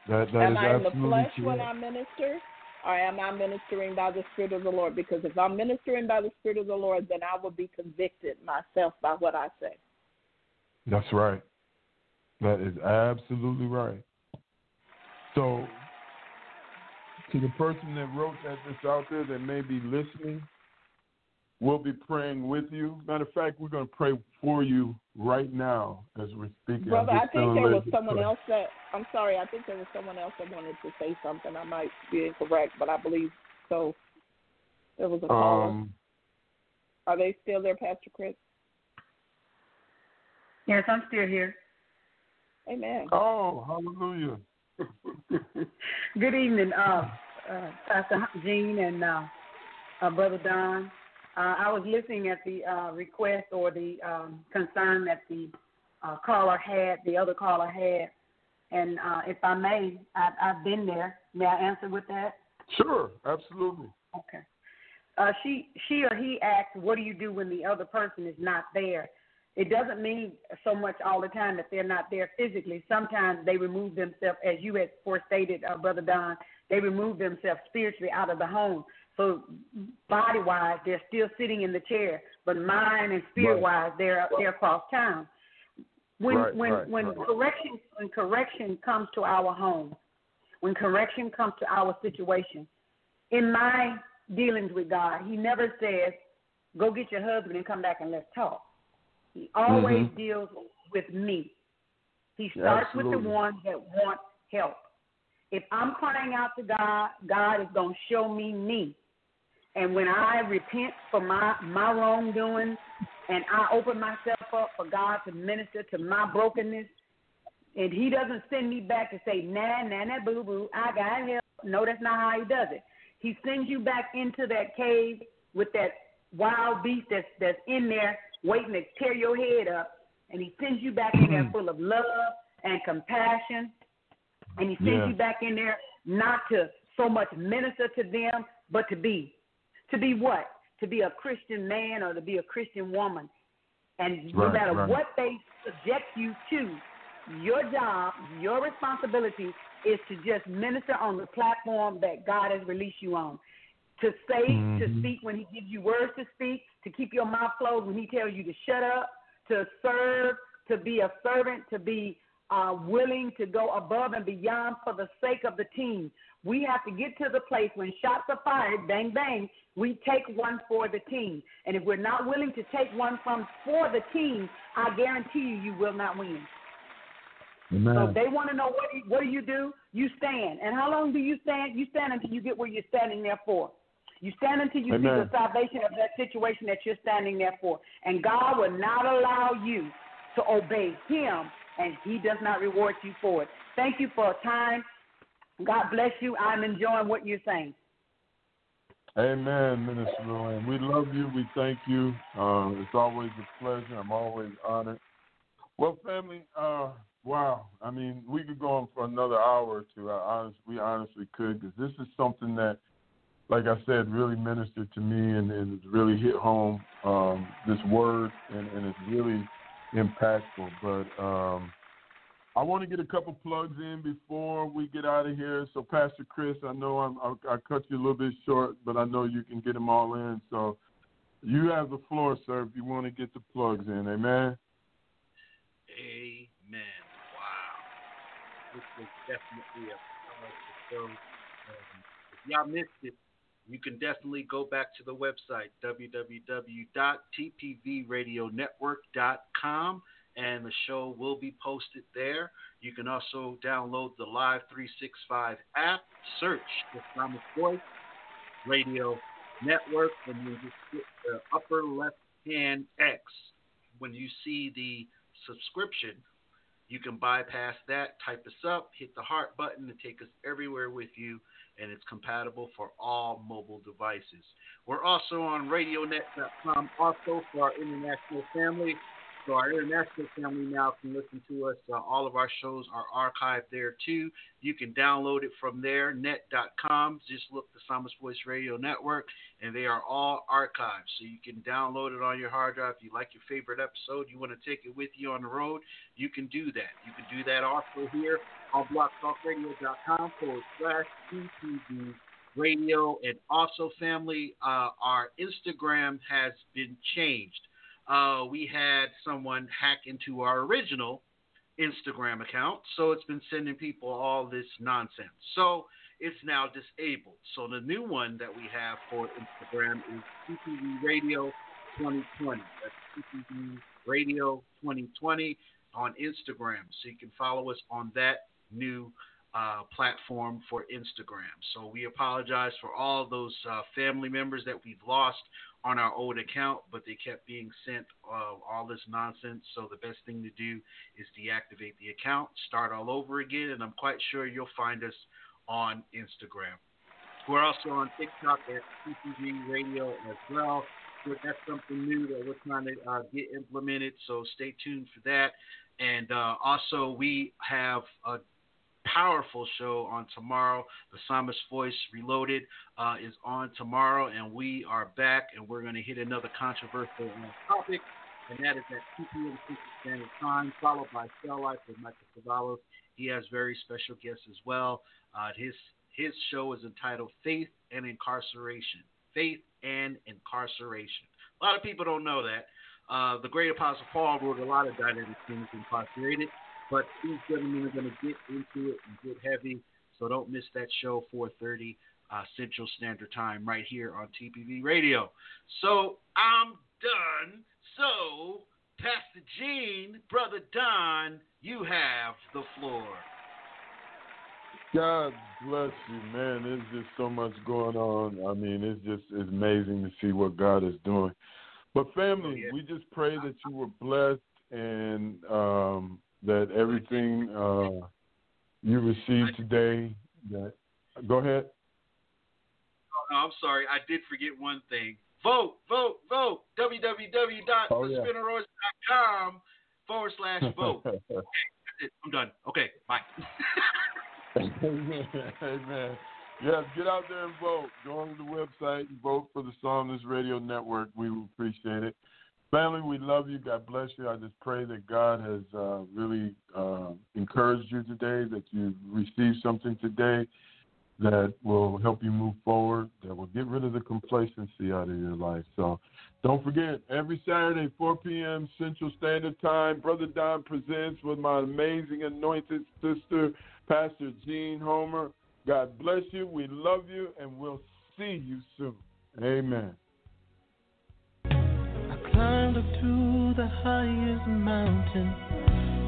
That, that am is I in the flesh when. I minister? Or am I ministering by the Spirit of the Lord? Because if I'm ministering by the Spirit of the Lord, then I will be convicted myself by what I say. That's right. That is absolutely right. So, to the person that wrote that this out there that may be listening, we'll be praying with you. Matter of fact, we're going to pray for you right now as we're speaking. Brother, I'm I just think there was someone pray. else that I'm sorry, I think there was someone else that wanted to say something. I might be incorrect, but I believe so. There was a caller. Um, Are they still there, Pastor Chris? Yes, I'm still here. Amen. oh, hallelujah. Good evening, uh, uh, Pastor Jean and uh, uh, Brother Don. Uh, I was listening at the uh, request or the um, concern that the uh, caller had, the other caller had, and uh, if I may, I, I've been there. May I answer with that? Sure, absolutely. Okay. Uh, she she or he asked, "What do you do when the other person is not there?" It doesn't mean so much all the time that they're not there physically. Sometimes they remove themselves, as you had forestated, uh, Brother Don. They remove themselves spiritually out of the home. So body wise, they're still sitting in the chair, but mind and spirit wise, they're they're across town. When Right, when right, when right. correction when correction comes to our home, when correction comes to our situation, in my dealings with God, He never says, "Go get your husband and come back and let's talk." He always Mhm. deals with me. He starts with the one that wants help. If I'm crying out to God, God is going to show me me. And when I repent for my my wrongdoing, and I open myself up for God to minister to my brokenness, and He doesn't send me back to say, "Nah, nah, nah, boo, boo, I got help." No, that's not how He does it. He sends you back into that cave with that wild beast that's that's in there waiting to tear your head up, and He sends you back in there mm. full of love and compassion, and He sends Yeah. you back in there not to so much minister to them, but to be to be what? To be a Christian man or to be a Christian woman. And no Right, matter right. what they subject you to, your job, your responsibility is to just minister on the platform that God has released you on. To say, to Mhm. speak when He gives you words to speak, to keep your mouth closed when He tells you to shut up, to serve, to be a servant, to be uh, willing to go above and beyond for the sake of the team. We have to get to the place when shots are fired, bang, bang, we take one for the team. And if we're not willing to take one from for the team, I guarantee you, you will not win. So if Amen. they want to know what do you, what do you do, you stand. And how long do you stand? You stand until you get where you're standing there for. You stand until you see the salvation of that situation that you're standing there for. And God will not allow you to obey Him, and He does not reward you for it. Thank you for time. God bless you. I'm enjoying what you're saying. Amen, Minister Luann. We love you. We thank you. Uh, it's always a pleasure. I'm always honored. Well, family, uh, wow. I mean, we could go on for another hour or two. I honest, we honestly could, because this is something that, like I said, really ministered to me and, and really hit home. Um, this word and, and it's really impactful. But um, I want to get a couple plugs in before we get out of here. So, Pastor Chris, I know I'm, I, I cut you a little bit short, but I know you can get them all in. So, you have the floor, sir, if you want to get the plugs in. Amen. Amen. Wow. This was definitely a show. Um, if y'all missed it, you can definitely go back to the website, www.tpvradionetwork.com, and the show will be posted there. You can also download the Live 365 app, search the Psalmist Voice Radio Network, and you just hit the upper left hand X. When you see the subscription, you can bypass that, type us up, hit the heart button, and take us everywhere with you. And it's compatible for all mobile devices. We're also on RadioNet.com, also for our international family. So our international family now can listen to us. Uh, all of our shows are archived there too. You can download it from there, net.com. Just look the Psalmist Voice Radio Network, and they are all archived. So you can download it on your hard drive. If you like your favorite episode, you want to take it with you on the road, you can do that. You can do that also here on blogtalkradio.com forward slash TPV radio. And also, family, uh, our Instagram has been changed uh, we had someone hack into our original Instagram account, so it's been sending people all this nonsense. So it's now disabled. So the new one that we have for Instagram is TPV Radio 2020. That's TPV Radio 2020 on Instagram. So you can follow us on that new uh, platform for Instagram. So we apologize for all those uh, family members that we've lost on our old account, but they kept being sent uh, all this nonsense. So the best thing to do is deactivate the account, start all over again, and I'm quite sure you'll find us on Instagram. We're also on TikTok at TPV Radio as well. So that's something new that we're trying to uh, get implemented. So stay tuned for that. And uh, also, we have a powerful show on tomorrow. The Psalmist Voice Reloaded uh, is on tomorrow, and we are back, and we're going to hit another controversial topic, and that is at 2 p.m. Standard Time, followed by Cell Life with Michael Savalos. He has very special guests as well. Uh, his his show is entitled Faith and Incarceration. Faith and Incarceration. A lot of people don't know that. Uh, the great Apostle Paul wrote a lot of dynamic things incarcerated. But these gentlemen are going to get into it and get heavy. So don't miss that show, 4:30 uh, Central Standard Time, right here on TPV Radio. So I'm done. So Pastor Jean, Brother Don, you have the floor. God bless you, man. There's just so much going on. I mean, it's just it's amazing to see what God is doing. But family, oh, yeah. we just pray that you were blessed and um, that everything uh, you received today. That go ahead. Oh, no, I'm sorry. I did forget one thing. Vote, vote, vote. www.thespinneroids.com forward slash vote. okay, I'm done. Okay, bye. Amen. Yes, get out there and vote. Go on to the website and vote for the Psalmist Radio Network. We will appreciate it. Family, we love you. God bless you. I just pray that God has uh, really uh, encouraged you today, that you received something today that will help you move forward, that will get rid of the complacency out of your life. So don't forget, every Saturday, 4 p.m. Central Standard Time, Brother Don presents with my amazing anointed sister, Pastor Jean Homer. God bless you. We love you, and we'll see you soon. Amen climbed up to the highest mountain.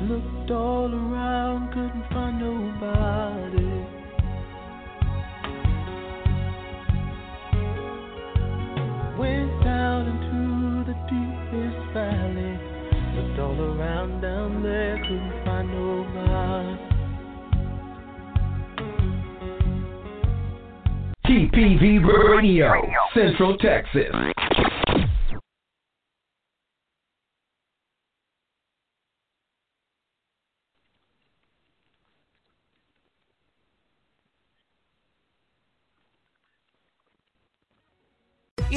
Looked all around, couldn't find nobody. Went down into the deepest valley. Looked all around down there, couldn't find nobody. TPV Radio, Central Texas. It